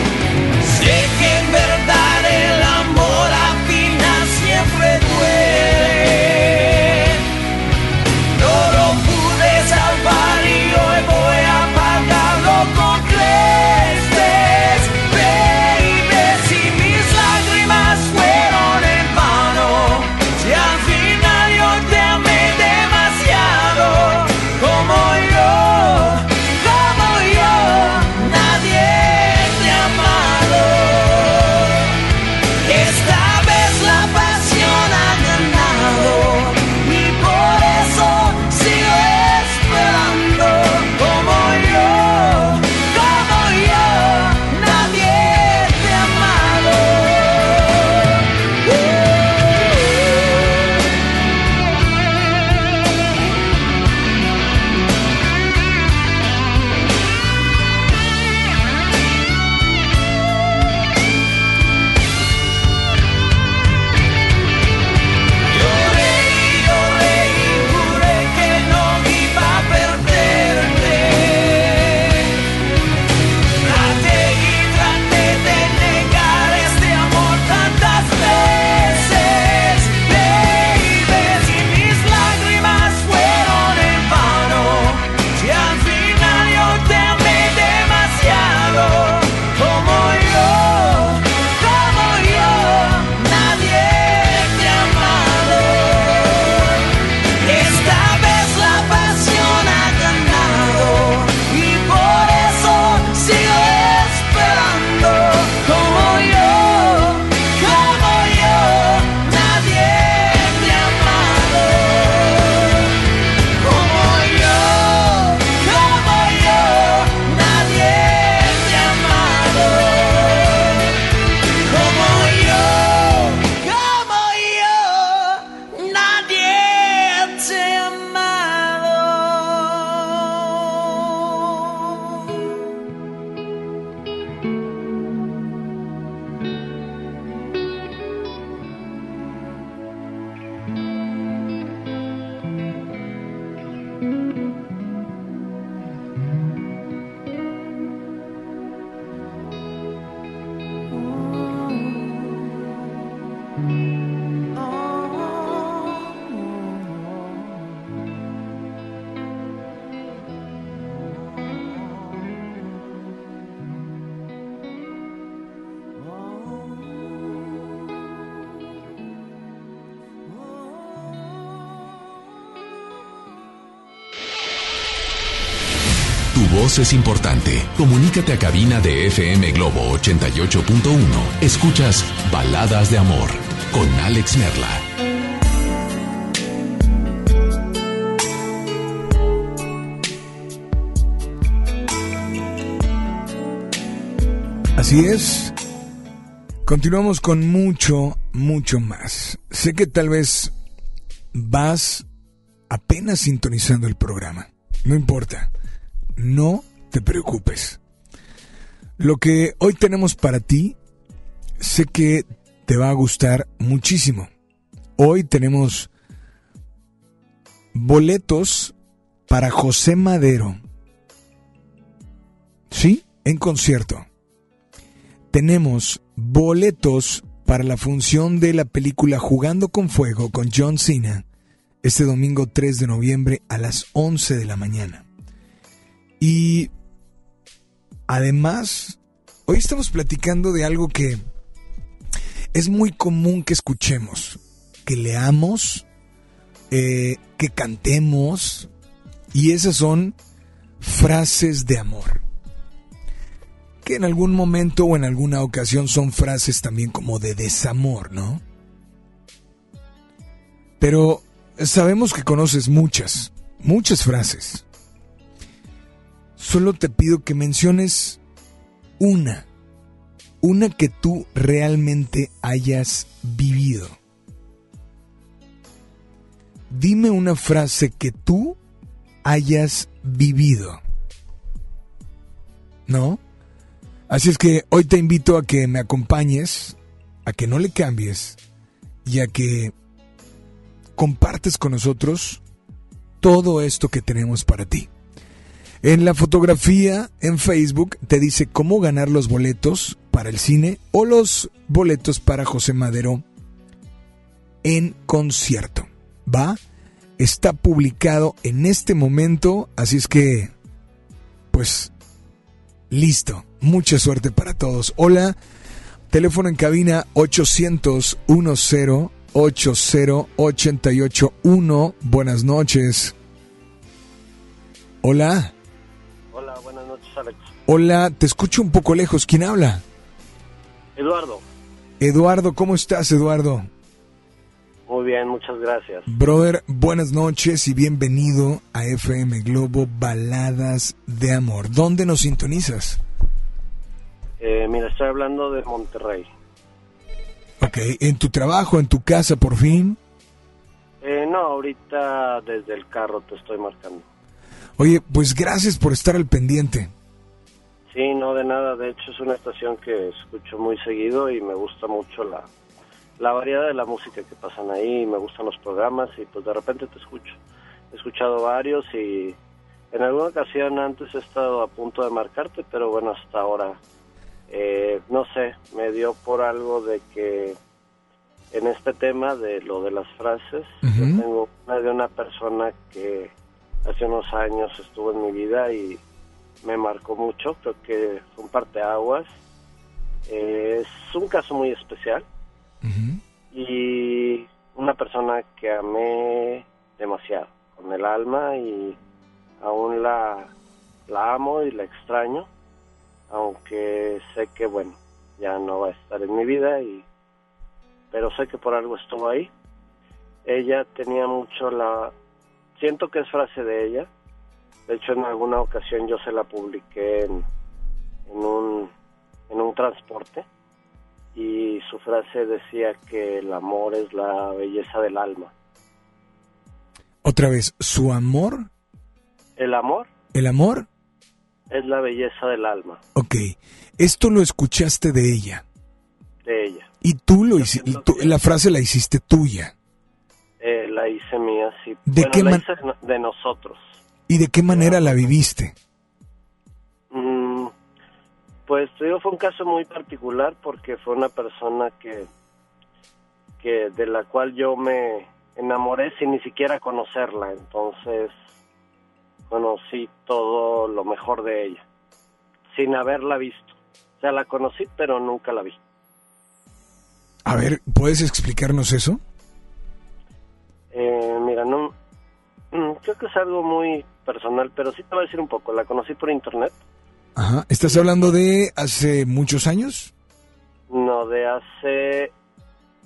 Es importante. Comunícate a cabina de FM Globo 88.1. Escuchas Baladas de Amor con Alex Merla. Así es. Continuamos con mucho, mucho más. Sé que tal vez vas apenas sintonizando el programa. No importa. No te preocupes. Lo que hoy tenemos para ti, sé que te va a gustar muchísimo. Hoy tenemos boletos para José Madero. ¿Sí? En concierto. Tenemos boletos para la función de la película Jugando con Fuego con John Cena este domingo 3 de noviembre a las 11 de la mañana. Y además, hoy estamos platicando de algo que es muy común que escuchemos, que leamos, eh, que cantemos, y esas son frases de amor. Que en algún momento o en alguna ocasión son frases también como de desamor, ¿no? Pero Sabemos que conoces muchas, muchas frases. Solo te pido que menciones una, una que tú realmente hayas vivido. Dime una frase que tú hayas vivido. ¿No? Así es que hoy te invito a que me acompañes, a que no le cambies y a que compartes con nosotros todo esto que tenemos para ti. En la fotografía en Facebook te dice cómo ganar los boletos para el cine o los boletos para José Madero en concierto. ¿Va? Está publicado en este momento, así es que, pues, listo. Mucha suerte para todos. Hola, teléfono en cabina 800 10 80881. Buenas noches. Hola. Alex. Hola, te escucho un poco lejos. ¿Quién habla? Eduardo. Eduardo, ¿cómo estás, Eduardo? Muy bien, muchas gracias. Brother, buenas noches y bienvenido a FM Globo Baladas de Amor. ¿Dónde nos sintonizas? Eh, mira, estoy hablando de Monterrey. Ok, ¿en tu trabajo, en tu casa por fin? Eh, no, ahorita desde el carro te estoy marcando. Oye, pues gracias por estar al pendiente. Sí, no de nada, de hecho es una estación que escucho muy seguido y me gusta mucho la, la variedad de la música que pasan ahí, me gustan los programas y pues de repente te escucho. He escuchado varios y en alguna ocasión antes he estado a punto de marcarte, pero bueno, hasta ahora eh, no sé, me dio por algo de que en este tema de lo de las frases, yo tengo una de una persona que hace unos años estuvo en mi vida y me marcó mucho, creo que fue un parteaguas. Eh, es un caso muy especial y una persona que amé demasiado, con el alma y aún la, la amo y la extraño aunque sé que bueno, ya no va a estar en mi vida y pero sé que por algo estuvo ahí. Ella tenía mucho la siento que es frase de ella. De hecho en alguna ocasión yo se la publiqué en, en un en un transporte y su frase decía que el amor es la belleza del alma. Otra vez, su amor. El amor. El amor es la belleza del alma. Ok, esto lo escuchaste de ella. De ella. Y tú lo hiciste, la frase la hiciste tuya. Eh, la hice mía, sí. ¿De qué la hice de nosotros. ¿Y de qué manera la viviste? Mm, pues digo, fue un caso muy particular porque fue una persona que, que de la cual yo me enamoré sin ni siquiera conocerla. Entonces, conocí todo lo mejor de ella, sin haberla visto. O sea, la conocí, pero nunca la vi. A ver, ¿puedes explicarnos eso? Eh, mira, no, mm, creo que es algo muy personal, pero sí te voy a decir un poco. La conocí por internet. Ajá. ¿Estás hablando de hace muchos años? No, de hace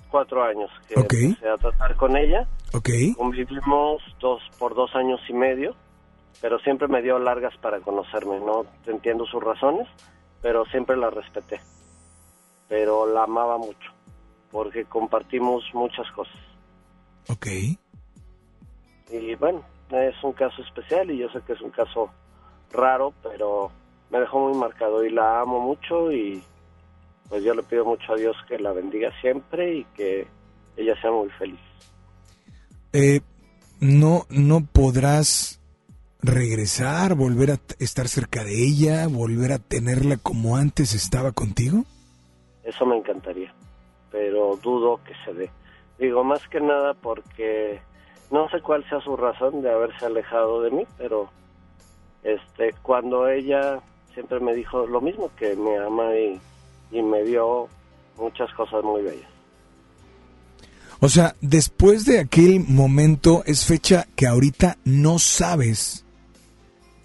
cuatro años que Ok. empecé a tratar con ella. Ok. Convivimos dos por dos años y medio, pero siempre me dio largas para conocerme. No entiendo sus razones, pero siempre la respeté. Pero la amaba mucho, porque compartimos muchas cosas. Ok. Y bueno, es un caso especial y yo sé que es un caso raro, pero me dejó muy marcado y la amo mucho y pues yo le pido mucho a Dios que la bendiga siempre y que ella sea muy feliz. Eh, no, no podrás regresar, volver a estar cerca de ella, volver a tenerla como antes estaba contigo. Eso me encantaría, pero dudo que se dé. Digo, más que nada porque no sé cuál sea su razón de haberse alejado de mí, pero este cuando ella siempre me dijo lo mismo, que me ama y, y me dio muchas cosas muy bellas. O sea, después de aquel momento es fecha que ahorita no sabes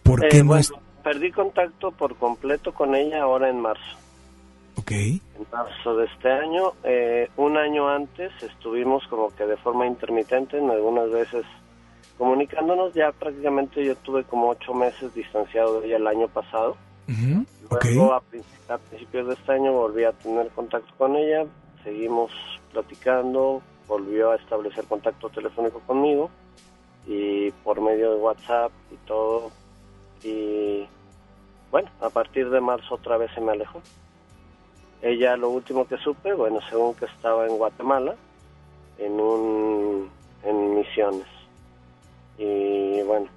por Eh, qué no bueno, es... Perdí contacto por completo con ella ahora en marzo. Ok. En marzo de este año, eh, un año antes estuvimos como que de forma intermitente, en algunas veces comunicándonos. Ya prácticamente yo tuve como ocho meses distanciado de ella el año pasado. Luego a, a principios de este año volví a tener contacto con ella, seguimos platicando, volvió a establecer contacto telefónico conmigo y por medio de WhatsApp y todo. Y bueno, a partir de marzo otra vez se me alejó. Ella lo último que supe, bueno, según que estaba en Guatemala, en un en misiones. Y bueno,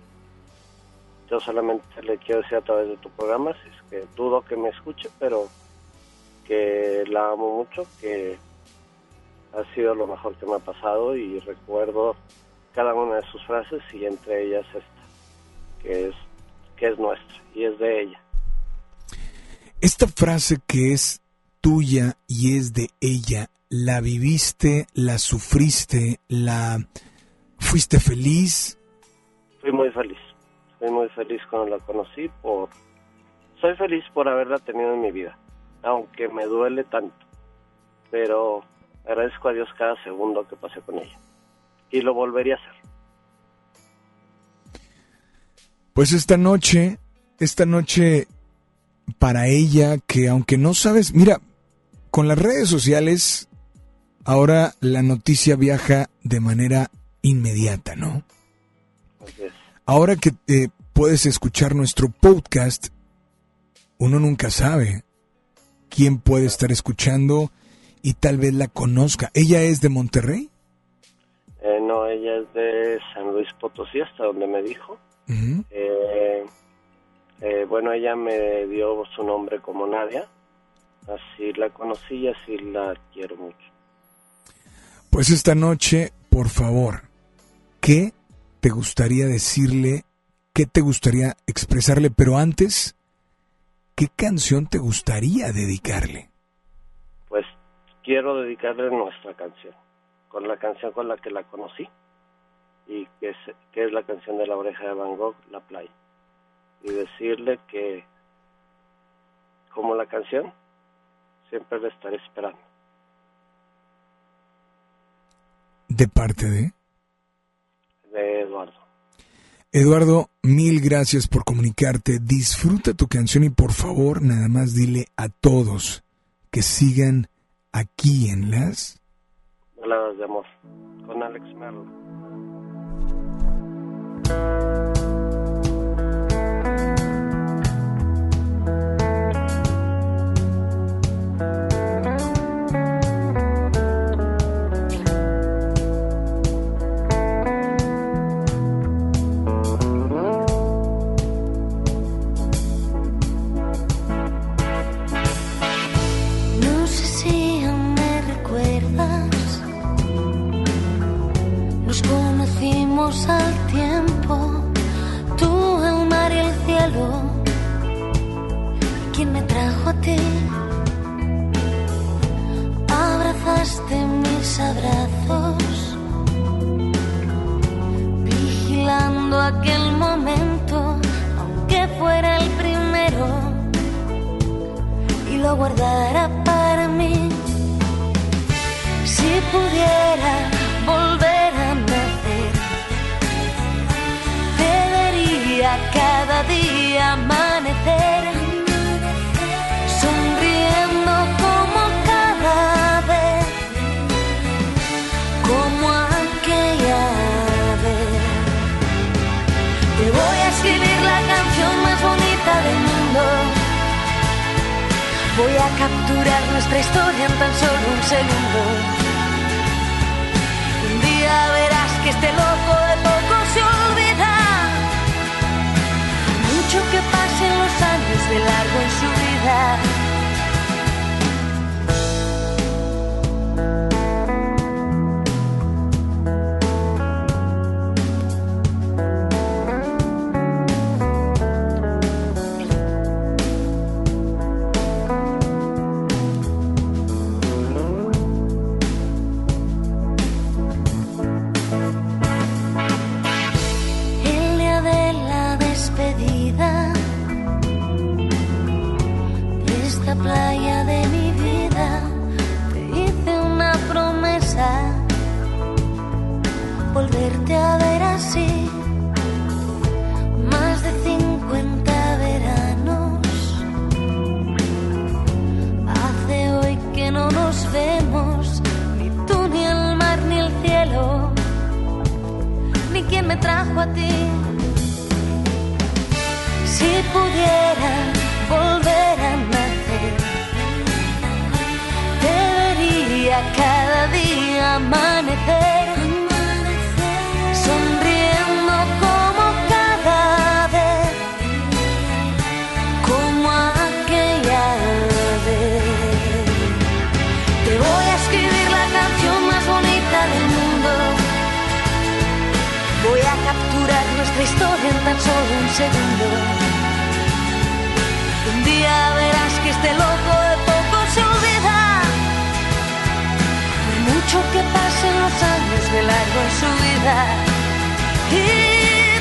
yo solamente le quiero decir a través de tu programa, si es que dudo que me escuche, pero que la amo mucho, que ha sido lo mejor que me ha pasado y recuerdo cada una de sus frases y entre ellas esta, que es que es nuestra y es de ella. Esta frase que es tuya y es de ella, ¿la viviste, la sufriste, la fuiste feliz? Fui muy feliz, fui muy feliz cuando la conocí por soy feliz por haberla tenido en mi vida, aunque me duele tanto, pero agradezco a Dios cada segundo que pasé con ella y lo volvería a hacer. Pues esta noche, esta noche para ella que aunque no sabes, mira, con las redes sociales ahora la noticia viaja de manera inmediata, ¿no? Así es. Ahora que eh, puedes escuchar nuestro podcast, uno nunca sabe quién puede estar escuchando y tal vez la conozca. ¿Ella es de Monterrey? Eh, no, ella es de San Luis Potosí, hasta donde me dijo. Eh, eh, bueno, ella me dio su nombre como Nadia, así la conocí y así la quiero mucho. Pues esta noche, por favor, ¿qué te gustaría decirle? ¿Qué te gustaría expresarle? Pero antes, ¿qué canción te gustaría dedicarle? Pues quiero dedicarle nuestra canción, con la canción con la que la conocí y que es, que es la canción de la oreja de Van Gogh, La Playa. Y decirle que, como la canción, siempre la estaré esperando. De parte de... De Eduardo. Eduardo, mil gracias por comunicarte. Disfruta tu canción y por favor, nada más dile a todos que sigan aquí en las... Baladas de amor, con Alex Merlo. abrazos, vigilando aquel momento, aunque fuera el primero, y lo guardara para mí. Si pudiera volver a nacer, te cada día amanecer capturar nuestra historia en tan solo un segundo. Un día verás que este loco de poco se olvida. Mucho que pasen los años de largo en su vida. Tan solo un segundo. Un día verás que este loco de poco se olvida. Por mucho que pasen los años de largo en su vida. Y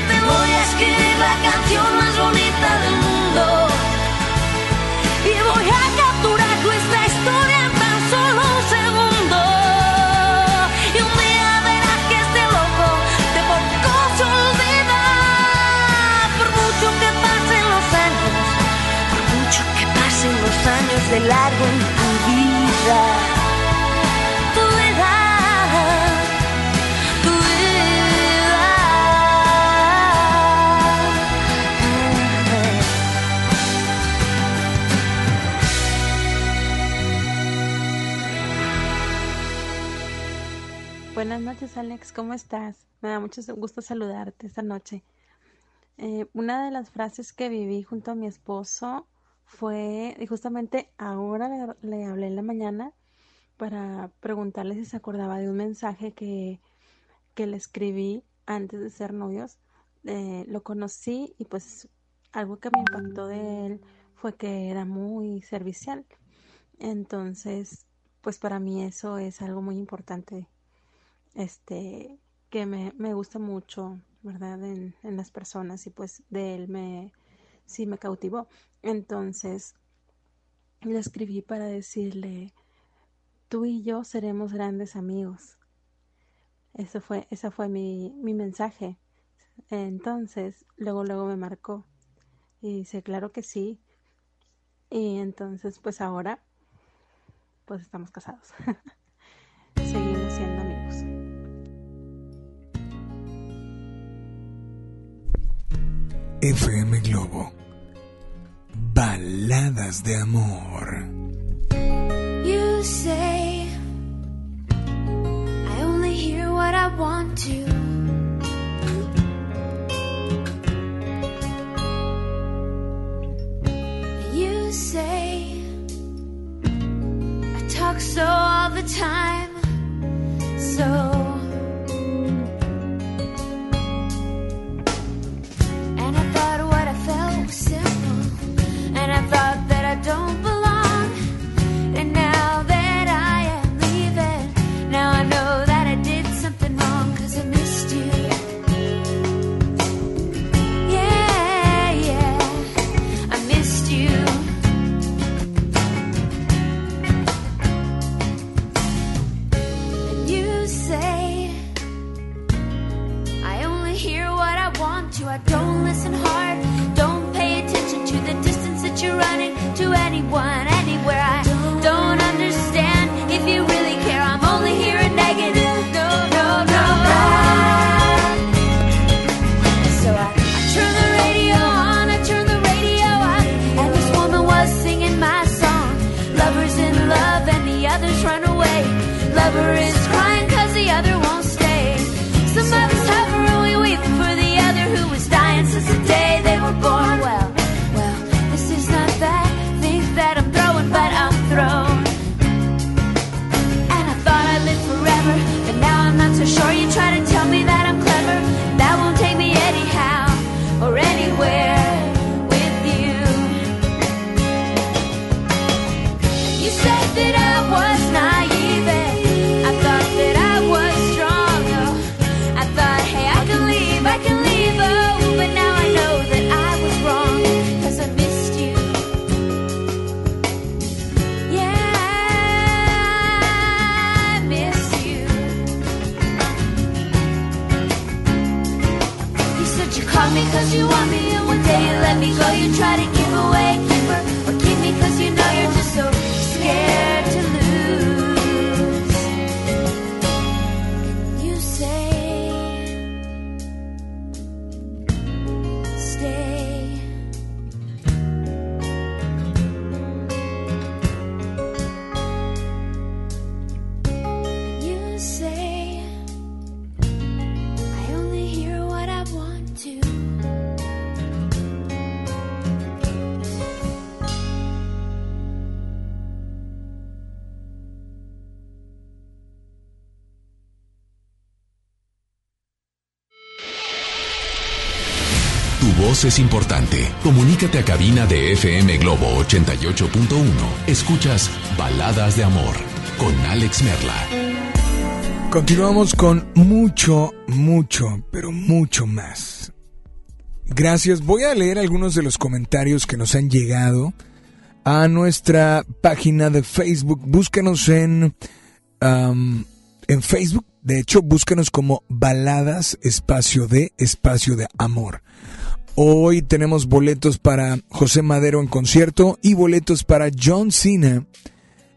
te voy a escribir la canción más bonita del mundo. Largo tu vida. Tu vida, tu vida. Buenas noches, Alex. ¿Cómo estás? Me da mucho gusto saludarte esta noche. Eh, una de las frases que viví junto a mi esposo fue, y justamente ahora le, hablé en la mañana para preguntarle si se acordaba de un mensaje que, que le escribí antes de ser novios. Eh, lo conocí y pues algo que me impactó de él fue que era muy servicial. Entonces, pues para mí eso es algo muy importante este que me, me gusta mucho, ¿verdad? En, en las personas y pues de él me sí me cautivó. Entonces le escribí para decirle tú y yo seremos grandes amigos. Eso fue, ese fue mi, mi mensaje. Entonces, luego, luego me marcó. Y dice, claro que sí. Y entonces, pues ahora, pues estamos casados. Seguimos siendo amigos. FM Globo. Baladas de amor. You say I only hear what I want to. You say I talk so all the time. You said you called me cause you want me, and one day you let me go. You try to give away a keeper, or keep me cause you know you're just so scared to lose. Es importante. Comunícate a cabina de FM Globo 88.1. Escuchas Baladas de Amor con Alex Merla. Continuamos con mucho, mucho, pero mucho más. Gracias. Voy a leer algunos de los comentarios que nos han llegado a nuestra página de Facebook. Búscanos en, en Facebook. De hecho, búscanos como Baladas Espacio de Espacio de Amor. Hoy tenemos boletos para José Madero en concierto y boletos para John Cena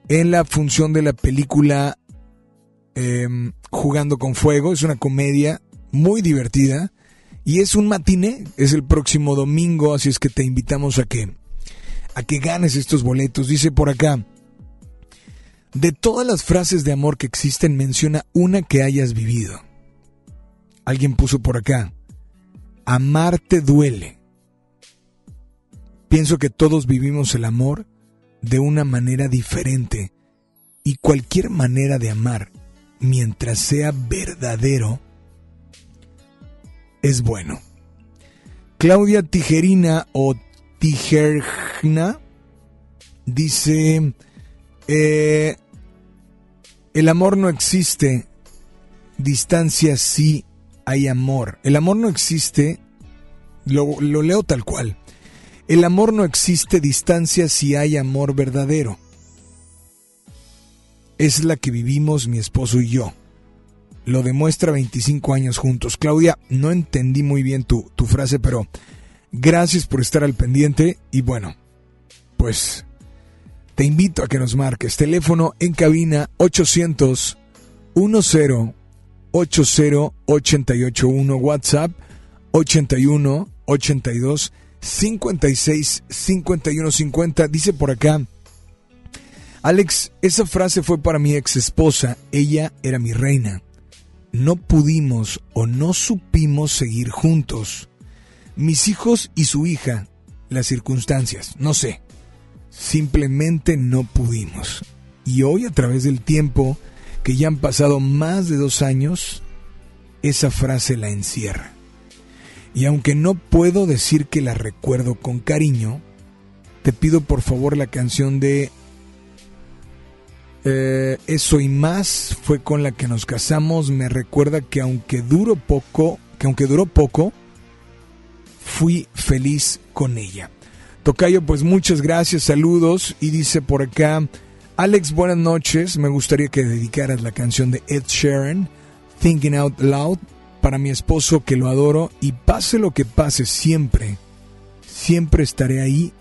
en la función de la película em, Jugando con Fuego. Es una comedia muy divertida y es un matiné. Es el próximo domingo, así es que te invitamos a que a que ganes estos boletos. Dice por acá. De todas las frases de amor que existen, menciona una que hayas vivido. Alguien puso por acá. Amarte duele. Pienso que todos vivimos el amor de una manera diferente y cualquier manera de amar, mientras sea verdadero, es bueno. Claudia Tijerina o Tijerna dice, eh, el amor no existe, distancia sí hay amor. El amor no existe, lo, lo leo tal cual. El amor no existe, distancia si hay amor verdadero. Es la que vivimos mi esposo y yo. Lo demuestra 25 años juntos. Claudia, no entendí muy bien tu, tu frase, pero gracias por estar al pendiente y bueno, pues te invito a que nos marques. Teléfono en cabina 800 10 80 881 WhatsApp 81 82 56 51 50 dice por acá Alex, esa frase fue para mi ex esposa, ella era mi reina. No pudimos o no supimos seguir juntos. Mis hijos y su hija, las circunstancias, no sé. Simplemente no pudimos. Y hoy a través del tiempo, que ya han pasado más de dos años, esa frase la encierra. Y aunque no puedo decir que la recuerdo con cariño, te pido por favor la canción de eh, Eso y más fue con la que nos casamos. Me recuerda que aunque duró poco, que aunque duró poco, fui feliz con ella. Tocayo, pues muchas gracias, saludos. Y dice por acá, Alex, buenas noches. Me gustaría que dedicaras la canción de Ed Sheeran, Thinking Out Loud, para mi esposo que lo adoro y pase lo que pase siempre, siempre estaré ahí,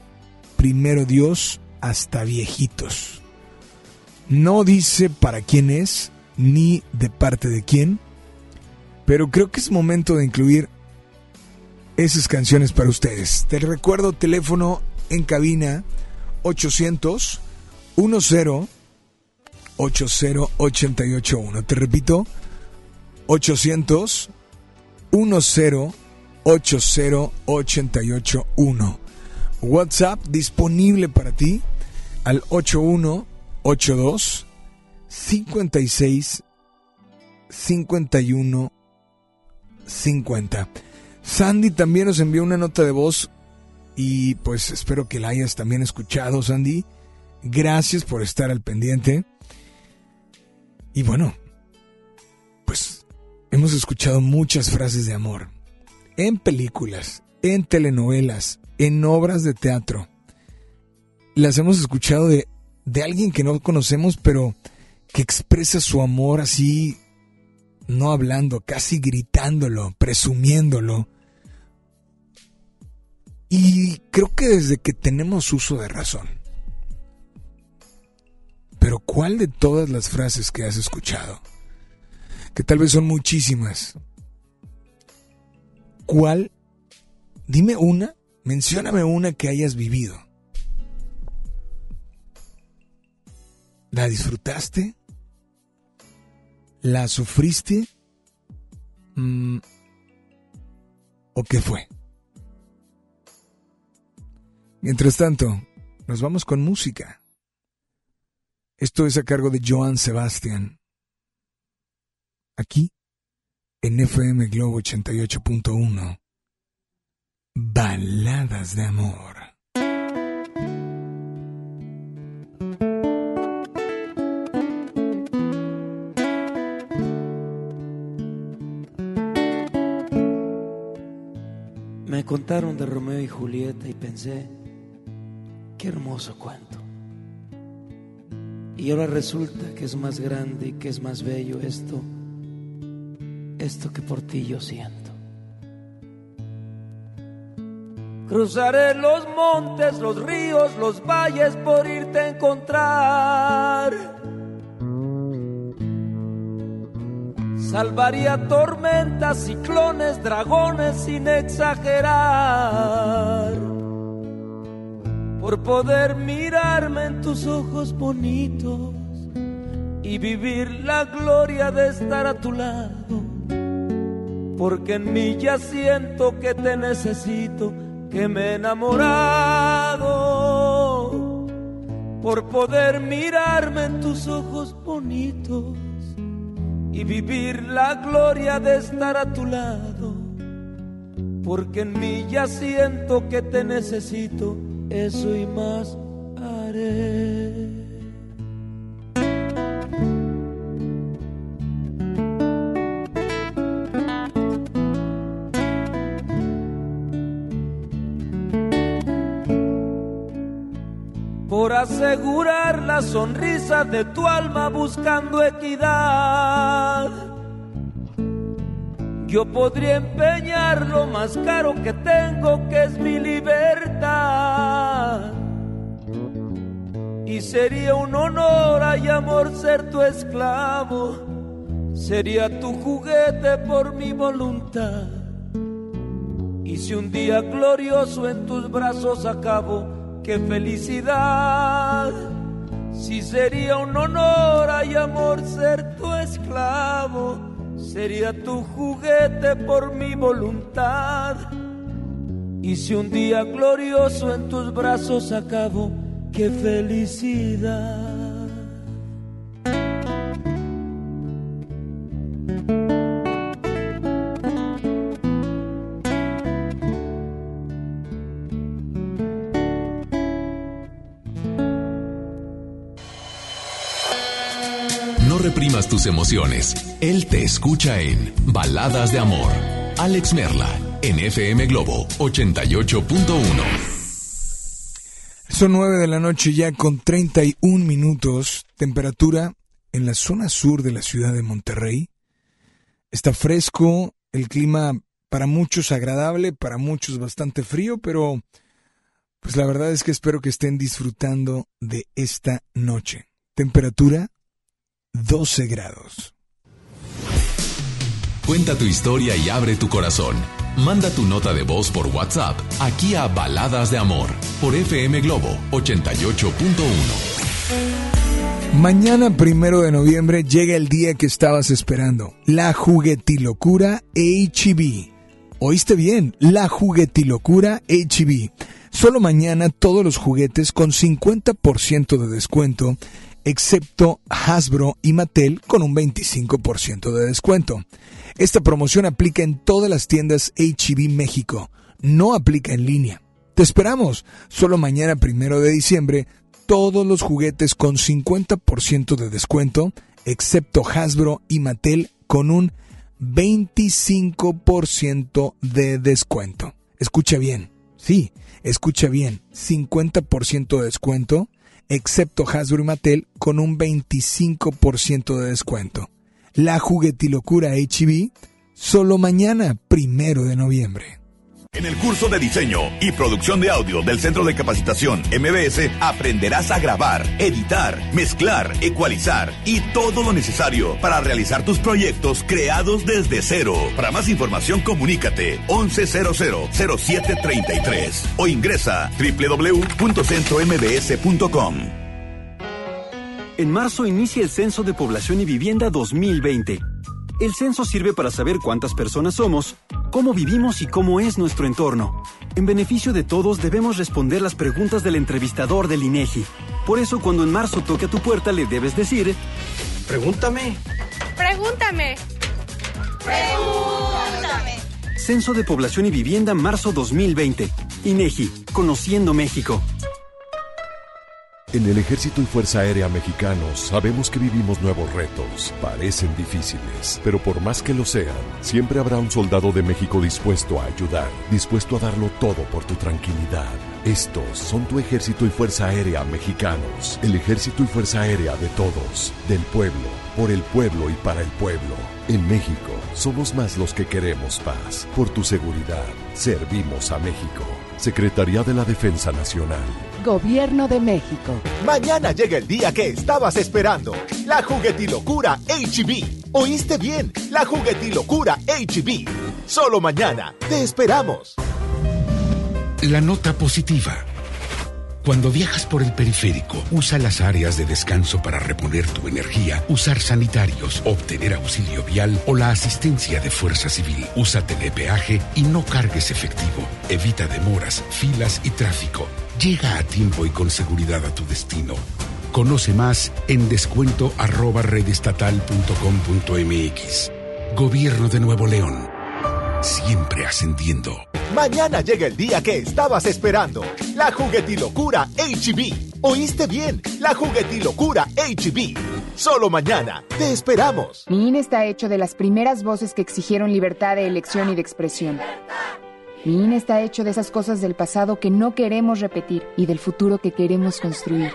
primero Dios, hasta viejitos. No dice para quién es, ni de parte de quién, pero creo que es momento de incluir esas canciones para ustedes. Te recuerdo teléfono en cabina 800 10 80881. Te repito, 800 10 80881. WhatsApp disponible para ti al 8182 56 51 50. Sandy también nos envió una nota de voz y pues espero que la hayas también escuchado, Sandy. Gracias por estar al pendiente. Y bueno, pues hemos escuchado muchas frases de amor en películas, en telenovelas, en obras de teatro. Las hemos escuchado de, de alguien que no conocemos, pero que expresa su amor así, no hablando, casi gritándolo, presumiéndolo. Y creo que desde que tenemos uso de razón. Pero ¿cuál de todas las frases que has escuchado? Que tal vez son muchísimas. ¿Cuál? Dime una, mencióname una que hayas vivido. ¿La disfrutaste? ¿La sufriste? Mm, ¿O qué fue? Mientras tanto, nos vamos con música. Esto es a cargo de Joan Sebastian. Aquí, en FM Globo 88.1. Baladas de amor. Me contaron de Romeo y Julieta y pensé, qué hermoso cuento. Y ahora resulta que es más grande y que es más bello esto, esto que por ti yo siento. Cruzaré los montes, los ríos, los valles por irte a encontrar. Salvaría tormentas, ciclones, dragones sin exagerar. Por poder mirarme en tus ojos bonitos y vivir la gloria de estar a tu lado. Porque en mí ya siento que te necesito, que me he enamorado. Por poder mirarme en tus ojos bonitos y vivir la gloria de estar a tu lado. Porque en mí ya siento que te necesito, eso y más haré. por asegurar la sonrisa de tu alma buscando equidad. Yo podría empeñar lo más caro que tengo, que es mi libertad. Y sería un honor y amor ser tu esclavo, sería tu juguete por mi voluntad. Y si un día glorioso en tus brazos acabo, qué felicidad. Si sería un honor y amor ser tu esclavo, sería tu juguete por mi voluntad. Y si un día glorioso en tus brazos acabo, qué felicidad. Emociones. Él te escucha en Baladas de Amor. Alex Merla, en FM Globo 88.1. Son 9 de la noche ya con 31 minutos. Temperatura en la zona sur de la ciudad de Monterrey. Está fresco, El clima para muchos agradable, para muchos bastante frío, pero pues la verdad es que espero que estén disfrutando de esta noche. Temperatura 12 grados. Cuenta tu historia y abre tu corazón. Manda tu nota de voz por WhatsApp aquí a Baladas de Amor por FM Globo 88.1. Mañana primero de noviembre llega el día que estabas esperando, la juguetilocura HB. Oíste bien, la juguetilocura HB. Solo mañana todos los juguetes con 50% de descuento, excepto Hasbro y Mattel con un 25% de descuento. Esta promoción aplica en todas las tiendas HB México, no aplica en línea. Te esperamos, solo mañana primero de diciembre todos los juguetes con 50% de descuento, excepto Hasbro y Mattel con un 25% de descuento. Escucha bien, sí, escucha bien, 50% de descuento, excepto Hasbro y Mattel con un 25% de descuento. La juguetilocura HB, solo mañana, primero de noviembre. En el curso de diseño y producción de audio del Centro de Capacitación MBS aprenderás a grabar, editar, mezclar, ecualizar y todo lo necesario para realizar tus proyectos creados desde cero. Para más información comunícate 11000733 o ingresa www.centrombs.com. En marzo inicia el Censo de Población y Vivienda 2020. El censo sirve para saber cuántas personas somos, cómo vivimos y cómo es nuestro entorno. En beneficio de todos debemos responder las preguntas del entrevistador del INEGI. Por eso cuando en marzo toque a tu puerta le debes decir, pregúntame. Pregúntame. Pregúntame. Censo de Población y Vivienda marzo 2020. INEGI, Conociendo México. En el Ejército y Fuerza Aérea Mexicanos sabemos que vivimos nuevos retos. Parecen difíciles, pero por más que lo sean, siempre habrá un soldado de México dispuesto a ayudar, dispuesto a darlo todo por tu tranquilidad. Estos son tu Ejército y Fuerza Aérea Mexicanos. El Ejército y Fuerza Aérea de todos, del pueblo, por el pueblo y para el pueblo. En México, somos más los que queremos paz. Por tu seguridad, servimos a México. Secretaría de la Defensa Nacional. Gobierno de México. Mañana llega el día que estabas esperando. La juguetilocura HB. ¿Oíste bien? La juguetilocura HB. Solo mañana. Te esperamos. La nota positiva. Cuando viajas por el periférico, usa las áreas de descanso para reponer tu energía, usar sanitarios, obtener auxilio vial o la asistencia de Fuerza Civil. Usa telepeaje y no cargues efectivo. Evita demoras, filas y tráfico. Llega a tiempo y con seguridad a tu destino. Conoce más en descuento. Gobierno de Nuevo León. Siempre ascendiendo. Mañana llega el día que estabas esperando. La juguetilocura HB. ¿Oíste bien? La juguetilocura HB. Solo mañana. Te esperamos. Mi INE está hecho de las primeras voces que exigieron libertad de elección y de expresión. Mi INE está hecho de esas cosas del pasado que no queremos repetir y del futuro que queremos construir.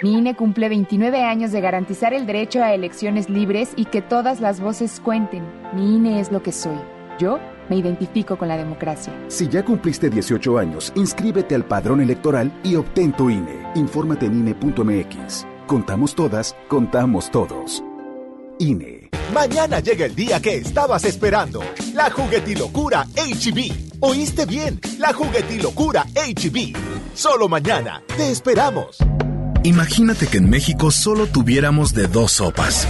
Mi INE cumple 29 años de garantizar el derecho a elecciones libres y que todas las voces cuenten. Mi INE es lo que soy. Yo me identifico con la democracia. Si ya cumpliste 18 años, inscríbete al padrón electoral y obtén tu INE. Infórmate en INE.mx. Contamos todas, contamos todos. INE. Mañana llega el día que estabas esperando. La juguetilocura HB. ¿Oíste bien? La juguetilocura HB. Solo mañana. Te esperamos. Imagínate que en México solo tuviéramos de dos sopas.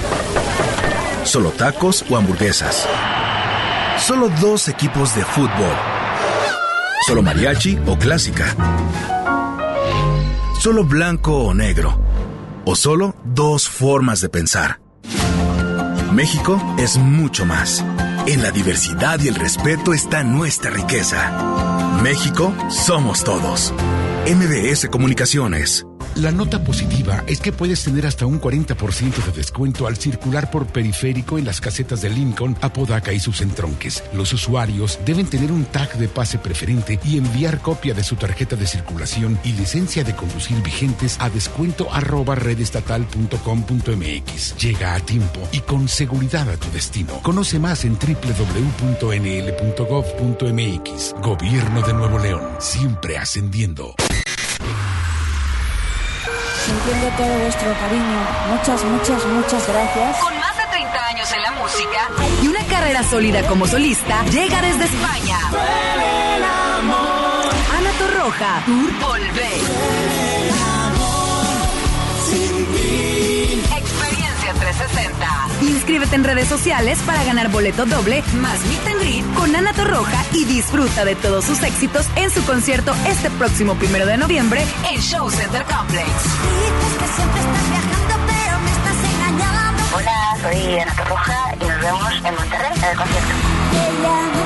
Solo tacos o hamburguesas. Solo dos equipos de fútbol. Solo mariachi o clásica. Solo blanco o negro. O solo dos formas de pensar. México es mucho más. En la diversidad y el respeto está nuestra riqueza. México somos todos. MBS Comunicaciones, La nota positiva es que puedes tener hasta un 40% de descuento al circular por periférico en las casetas de Lincoln, Apodaca y sus entronques. Los usuarios deben tener un tag de pase preferente y enviar copia de su tarjeta de circulación y licencia de conducir vigentes a descuento arroba. Llega a tiempo y con seguridad a tu destino. Conoce más en www.nl.gov.mx. Gobierno de Nuevo León, siempre ascendiendo. Sintiendo todo vuestro cariño. Muchas, muchas, muchas gracias. Con más de 30 años en la música y una carrera sólida como solista, llega desde España. Ana Torroja, Tour Volver. Inscríbete en redes sociales para ganar boleto doble más meet and greet con Ana Torroja y disfruta de todos sus éxitos en su concierto este próximo primero de noviembre en Show Center Complex. Hola, soy Ana Torroja y nos vemos en Monterrey en el concierto.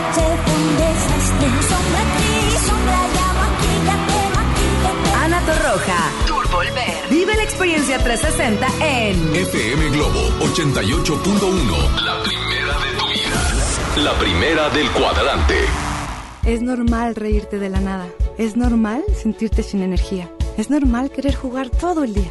Tour Volver. Vive la experiencia 360 en FM Globo 88.1. La primera de tu vida. La primera del cuadrante. Es normal reírte de la nada. Es normal sentirte sin energía. Es normal querer jugar todo el día.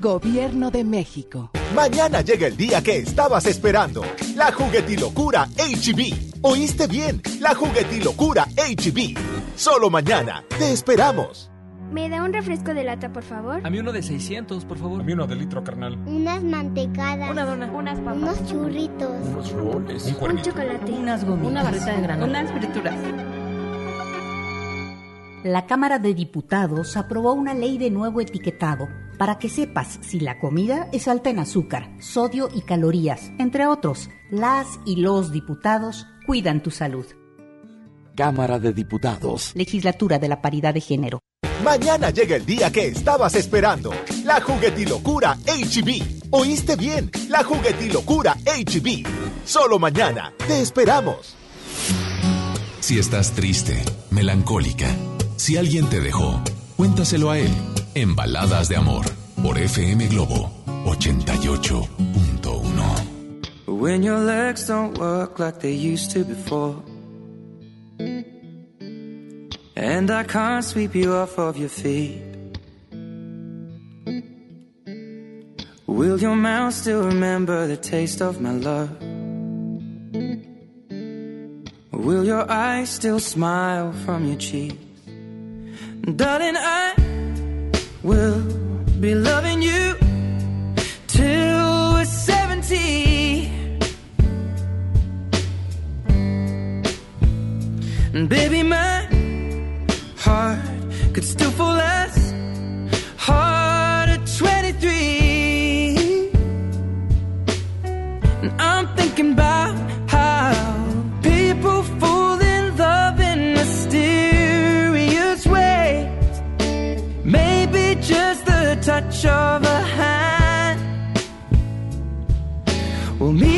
Gobierno de México. Mañana llega el día que estabas esperando. La juguetilocura HB. ¿Oíste bien? La juguetilocura HB. Solo mañana. Te esperamos. ¿Me da un refresco de lata, por favor? A mí uno de 600, por favor. A mí uno de litro, carnal. Unas mantecadas. Una dona. Unas papas. Unos churritos. Unos roles. Un, un chocolate. Unas gomitas. Una barrita de grano. Unas frituras. La Cámara de Diputados aprobó una ley de nuevo etiquetado para que sepas si la comida es alta en azúcar, sodio y calorías. Entre otros, las y los diputados cuidan tu salud. Cámara de Diputados. Legislatura de la Paridad de Género. Mañana llega el día que estabas esperando. La juguetilocura HB. ¿Oíste bien? La juguetilocura HB. Solo mañana. Te esperamos. Si estás triste, melancólica, si alguien te dejó, cuéntaselo a él en Baladas de Amor por FM Globo 88.1. When your legs don't work like they used to before. And I can't sweep you off of your feet. Will your mouth still remember the taste of my love? Will your eyes still smile from your cheeks? Darling, I will be loving you till we're 70. And baby, my heart could still fall as hard at 23. And I'm thinking about touch of a hand. Well, me,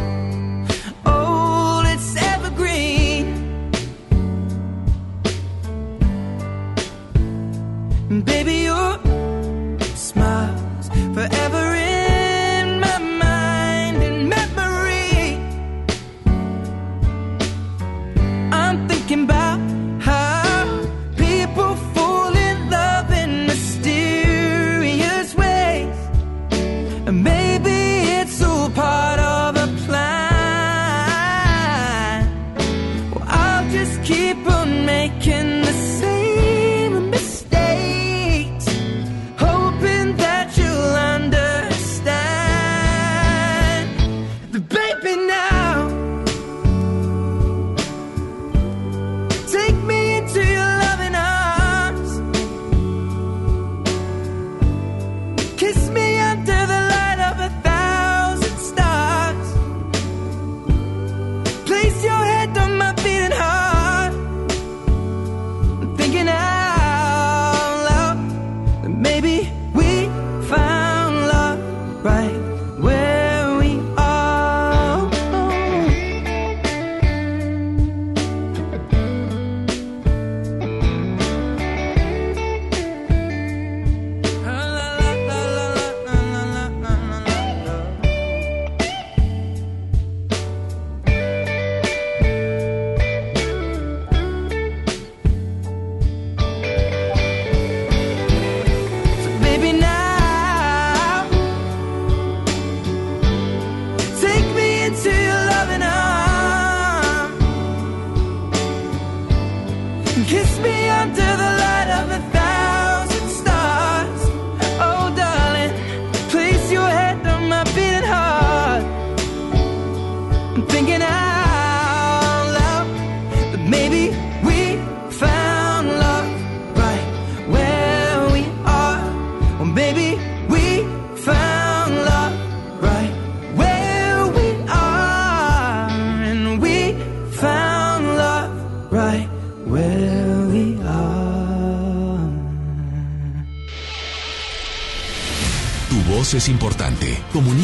baby,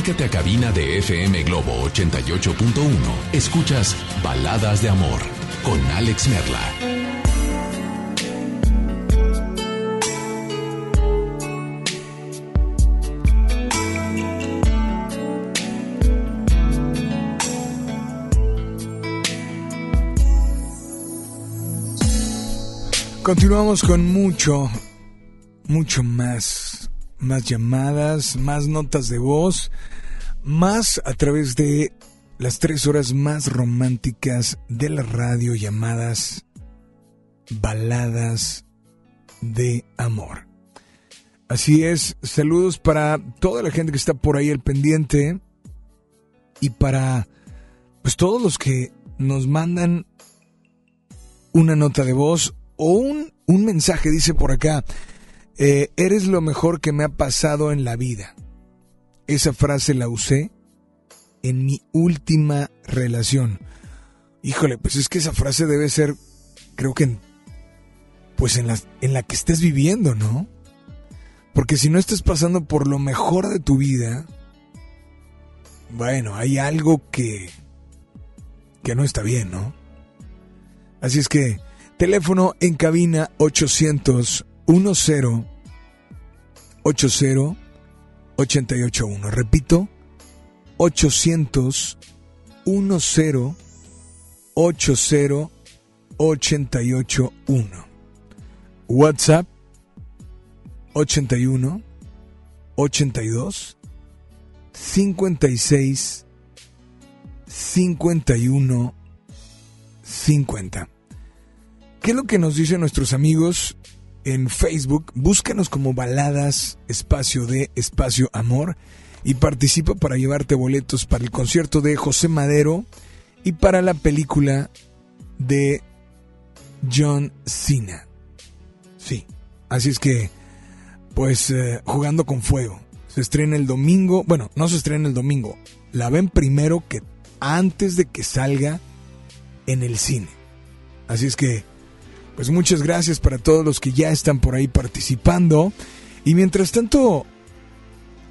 Comunícate a cabina de FM Globo 88.1. Escuchas Baladas de Amor con Alex Merla. Continuamos con mucho, mucho más, más llamadas, más notas de voz, más a través de las tres horas más románticas de la radio llamadas baladas de amor. Así es, saludos para toda la gente que está por ahí al pendiente y para pues todos los que nos mandan una nota de voz o un, un mensaje, dice por acá, eh, eres lo mejor que me ha pasado en la vida. Esa frase la usé en mi última relación. Híjole, pues es que esa frase debe ser, creo que, en, pues en la, en la que estés viviendo, ¿no? Porque si no estás pasando por lo mejor de tu vida, bueno, hay algo que, que no está bien, ¿no? Así es que, teléfono en cabina 800 10 80 881. Repito, 800 10 80 881. WhatsApp 81 82 56 51 50. ¿Qué es lo que nos dicen nuestros amigos en Facebook? Búscanos como Baladas Espacio de Espacio Amor y participa para llevarte boletos para el concierto de José Madero y para la película de John Cena. Sí, así es que, pues, eh, jugando con fuego. Se estrena el domingo, bueno, no se estrena el domingo, la ven primero que antes de que salga en el cine. Así es que, pues muchas gracias para todos los que ya están por ahí participando. Y mientras tanto,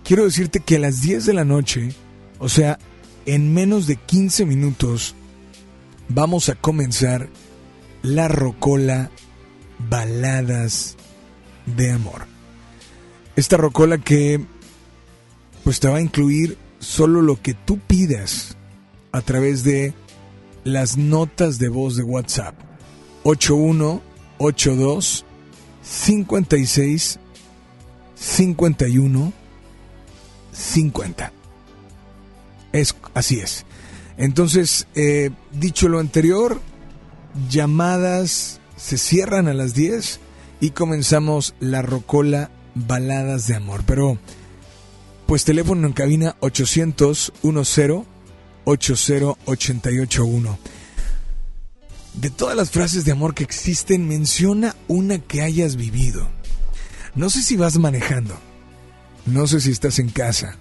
quiero decirte que a las 10 de la noche, o sea, en menos de 15 minutos, vamos a comenzar la rocola Baladas de Amor. Esta rocola que pues te va a incluir solo lo que tú pidas a través de las notas de voz de WhatsApp 8182 56 51 50. Es, así es. Entonces, eh, dicho lo anterior, llamadas se cierran a las 10 y comenzamos la rocola Baladas de Amor. Pero, pues teléfono en cabina 800 10 80881. De todas las frases de amor que existen, menciona una que hayas vivido. No sé si vas manejando, no sé si estás en casa,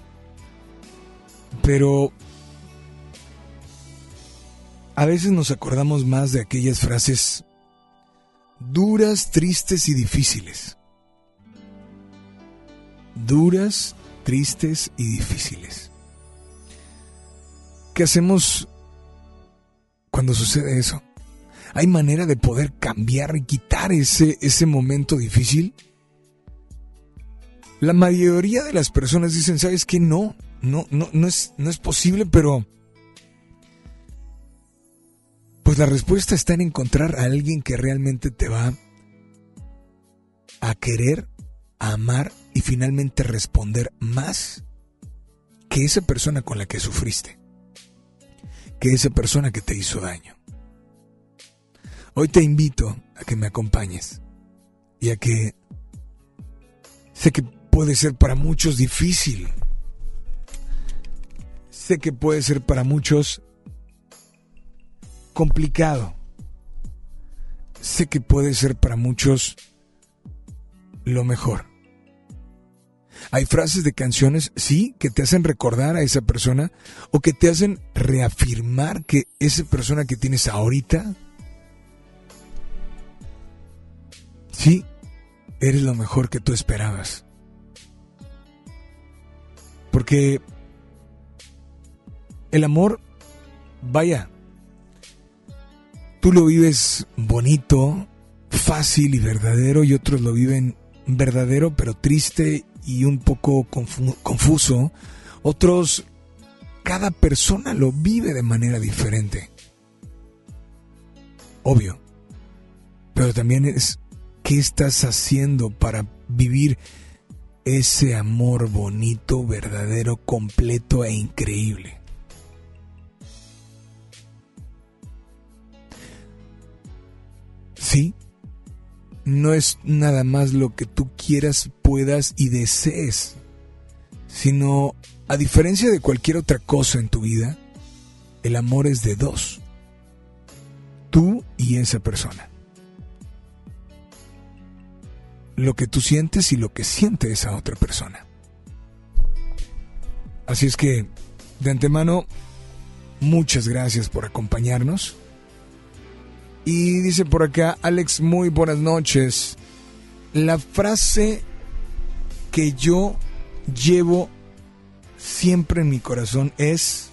pero a veces nos acordamos más de aquellas frases duras, tristes y difíciles. Duras, tristes y difíciles. ¿Qué hacemos cuando sucede eso? ¿Hay manera de poder cambiar y quitar ese, ese momento difícil? La mayoría de las personas dicen, ¿sabes qué? No, no, no, no es, no es posible, pero... Pues la respuesta está en encontrar a alguien que realmente te va a querer, a amar y finalmente responder más que esa persona con la que sufriste, que esa persona que te hizo daño. Hoy te invito a que me acompañes y a que sé que puede ser para muchos difícil, sé que puede ser para muchos complicado. Sé que puede ser para muchos lo mejor. Hay frases de canciones, sí, que te hacen recordar a esa persona o que te hacen reafirmar que esa persona que tienes ahorita, sí, eres lo mejor que tú esperabas. Porque el amor, vaya, tú lo vives bonito, fácil y verdadero y otros lo viven verdadero pero triste y un poco confuso. Otros, cada persona lo vive de manera diferente. Obvio. Pero también es qué estás haciendo para vivir ese amor bonito, verdadero, completo e increíble. Sí, no es nada más lo que tú quieras, puedas y desees, sino, a diferencia de cualquier otra cosa en tu vida, el amor es de dos, tú y esa persona. Lo que tú sientes y lo que siente esa otra persona. Así es que, de antemano, muchas gracias por acompañarnos. Y dice por acá, Alex, muy buenas noches. La frase que yo llevo siempre en mi corazón es,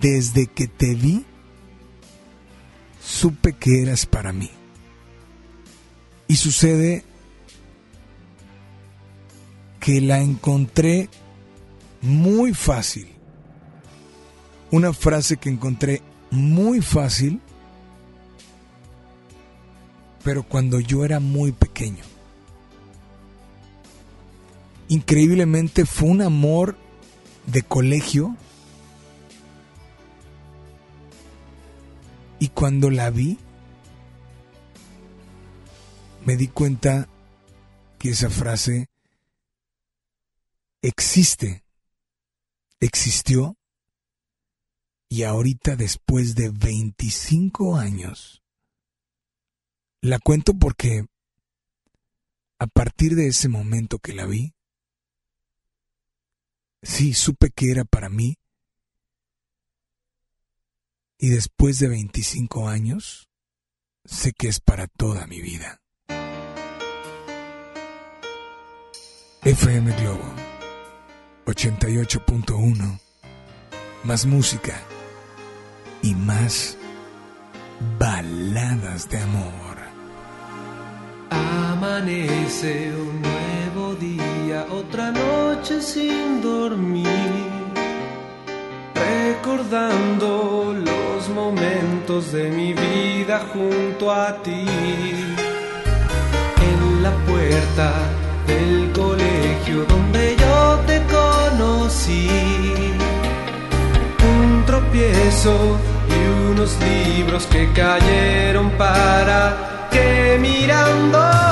desde que te vi, supe que eras para mí. Y sucede que la encontré muy fácil una frase que encontré muy fácil, pero cuando yo era muy pequeño. Increíblemente fue un amor de colegio y cuando la vi me di cuenta que esa frase existe, existió Y ahorita, después de 25 años, la cuento porque a partir de ese momento que la vi, sí, supe que era para mí. Y después de 25 años, sé que es para toda mi vida. FM Globo 88.1 Más música y más baladas de amor. Amanece un nuevo día, otra noche sin dormir, recordando los momentos de mi vida junto a ti. En la puerta del colegio donde yo te conocí, un tropiezo y unos libros que cayeron para que mirándonos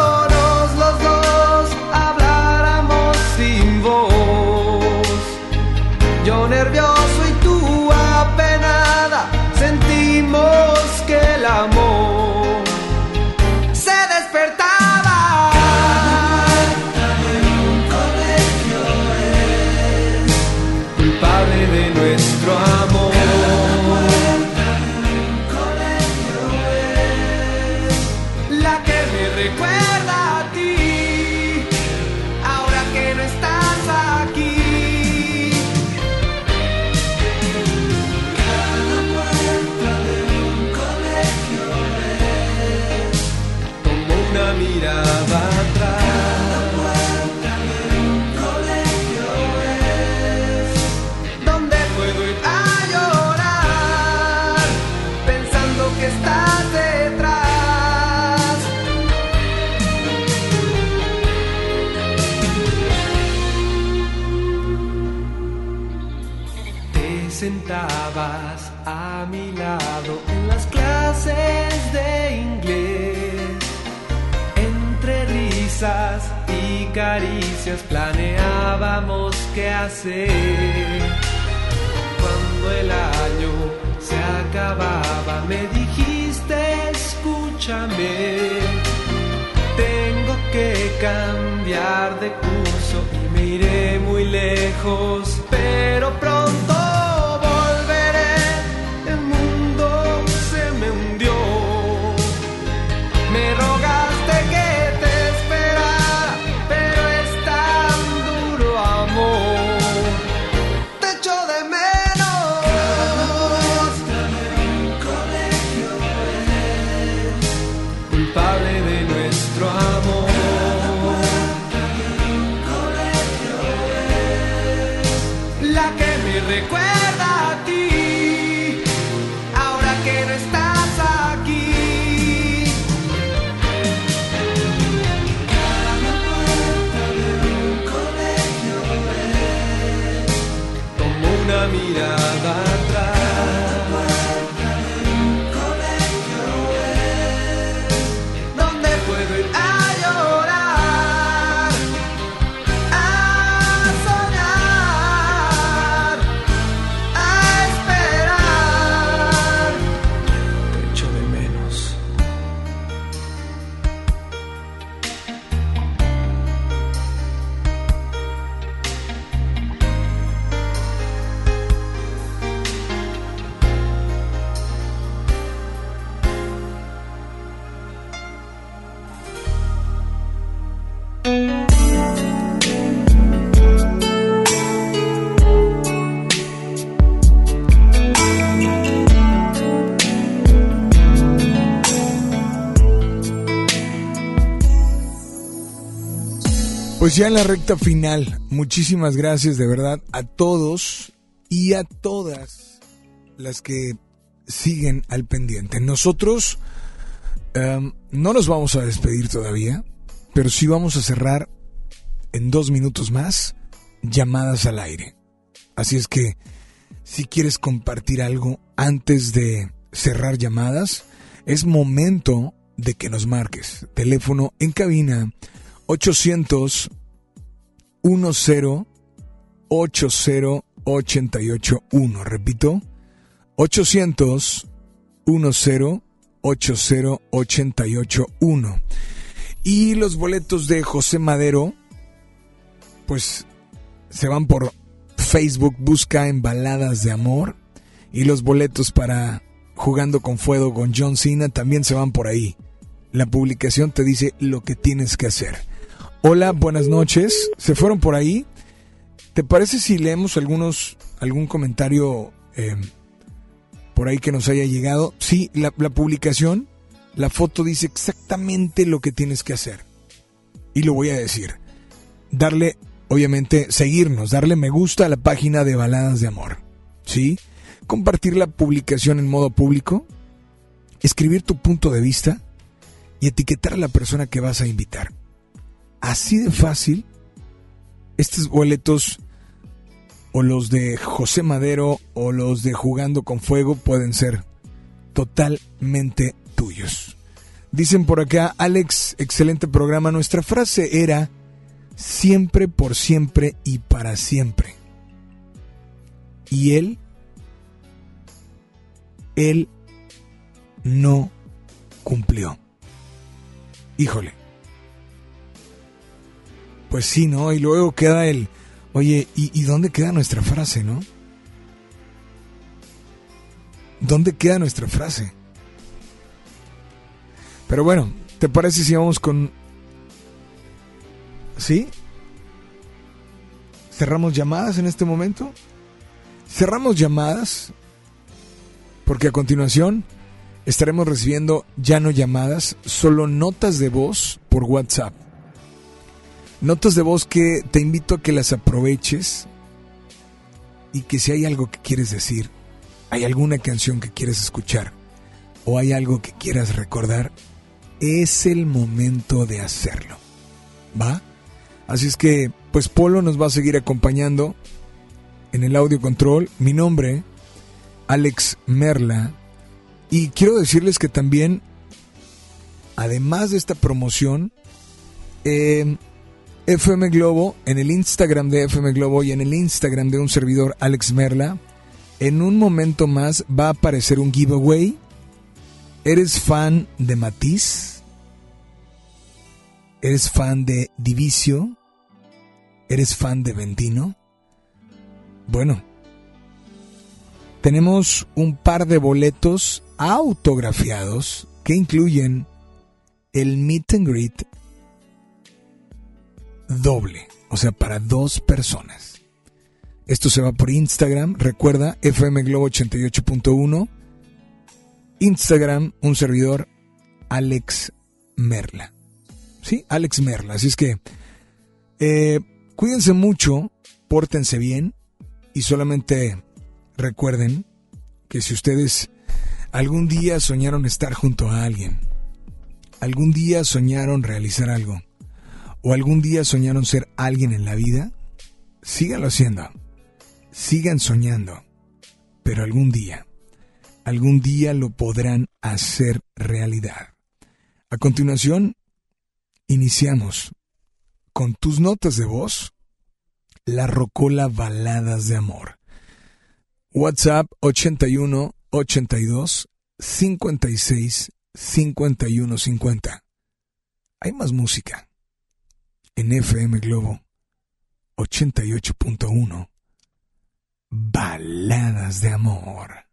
Pues ya en la recta final, muchísimas gracias de verdad a todos y a todas las que siguen al pendiente. Nosotros em, no nos vamos a despedir todavía, pero sí vamos a cerrar en dos minutos más llamadas al aire. Así es que si quieres compartir algo antes de cerrar llamadas, es momento de que nos marques. Teléfono en cabina 800 10 80 881. Repito, 800 10 80 881. Y los boletos de José Madero, pues se van por Facebook, busca en Baladas de Amor. Y los boletos para Jugando con Fuego con John Cena también se van por ahí. La publicación te dice lo que tienes que hacer. Hola, buenas noches. ¿Se fueron por ahí? ¿Te parece si leemos algunos, algún comentario eh, por ahí que nos haya llegado? Sí, la, la publicación, la foto dice exactamente lo que tienes que hacer. Y lo voy a decir. Darle, obviamente, seguirnos, darle me gusta a la página de Baladas de Amor. ¿Sí? Compartir la publicación en modo público. Escribir tu punto de vista. Y etiquetar a la persona que vas a invitar. Así de fácil. Estos boletos o los de José Madero o los de Jugando con Fuego pueden ser totalmente tuyos. Dicen por acá, Alex, excelente programa. Nuestra frase era siempre por siempre y para siempre. Y él, él no cumplió. Híjole. Pues sí, ¿no? Y luego queda el, oye, ¿y, ¿y, dónde queda nuestra frase, no? ¿Dónde queda nuestra frase? Pero bueno, ¿te parece si vamos con... ¿Sí? ¿Cerramos llamadas en este momento? Cerramos llamadas porque a continuación estaremos recibiendo ya no llamadas, solo notas de voz por WhatsApp. Notas de voz que te invito a que las aproveches y que si hay algo que quieres decir, hay alguna canción que quieres escuchar o hay algo que quieras recordar, es el momento de hacerlo. ¿Va? Así es que, pues Polo nos va a seguir acompañando en el audio control. Mi nombre, Alex Merla. Y quiero decirles que también, además de esta promoción, eh, FM Globo, en el Instagram de FM Globo y en el Instagram de un servidor, Alex Merla, en un momento más va a aparecer un giveaway. ¿Eres fan de Matiz? ¿Eres fan de Divicio? ¿Eres fan de Ventino? Bueno, tenemos un par de boletos autografiados que incluyen el meet and greet doble, o sea, para dos personas. Esto se va por Instagram, recuerda, FM Globo 88.1. Instagram, un servidor, Alex Merla. Sí, Alex Merla. Así es que eh, cuídense mucho, pórtense bien y solamente recuerden que si ustedes algún día soñaron estar junto a alguien, algún día soñaron realizar algo, o algún día soñaron ser alguien en la vida, síganlo haciendo, sigan soñando, pero algún día, algún día lo podrán hacer realidad. A continuación, iniciamos con tus notas de voz, la rocola baladas de amor. WhatsApp 81 82 56 51 50. Hay más música en FM Globo 88.1. Baladas de amor.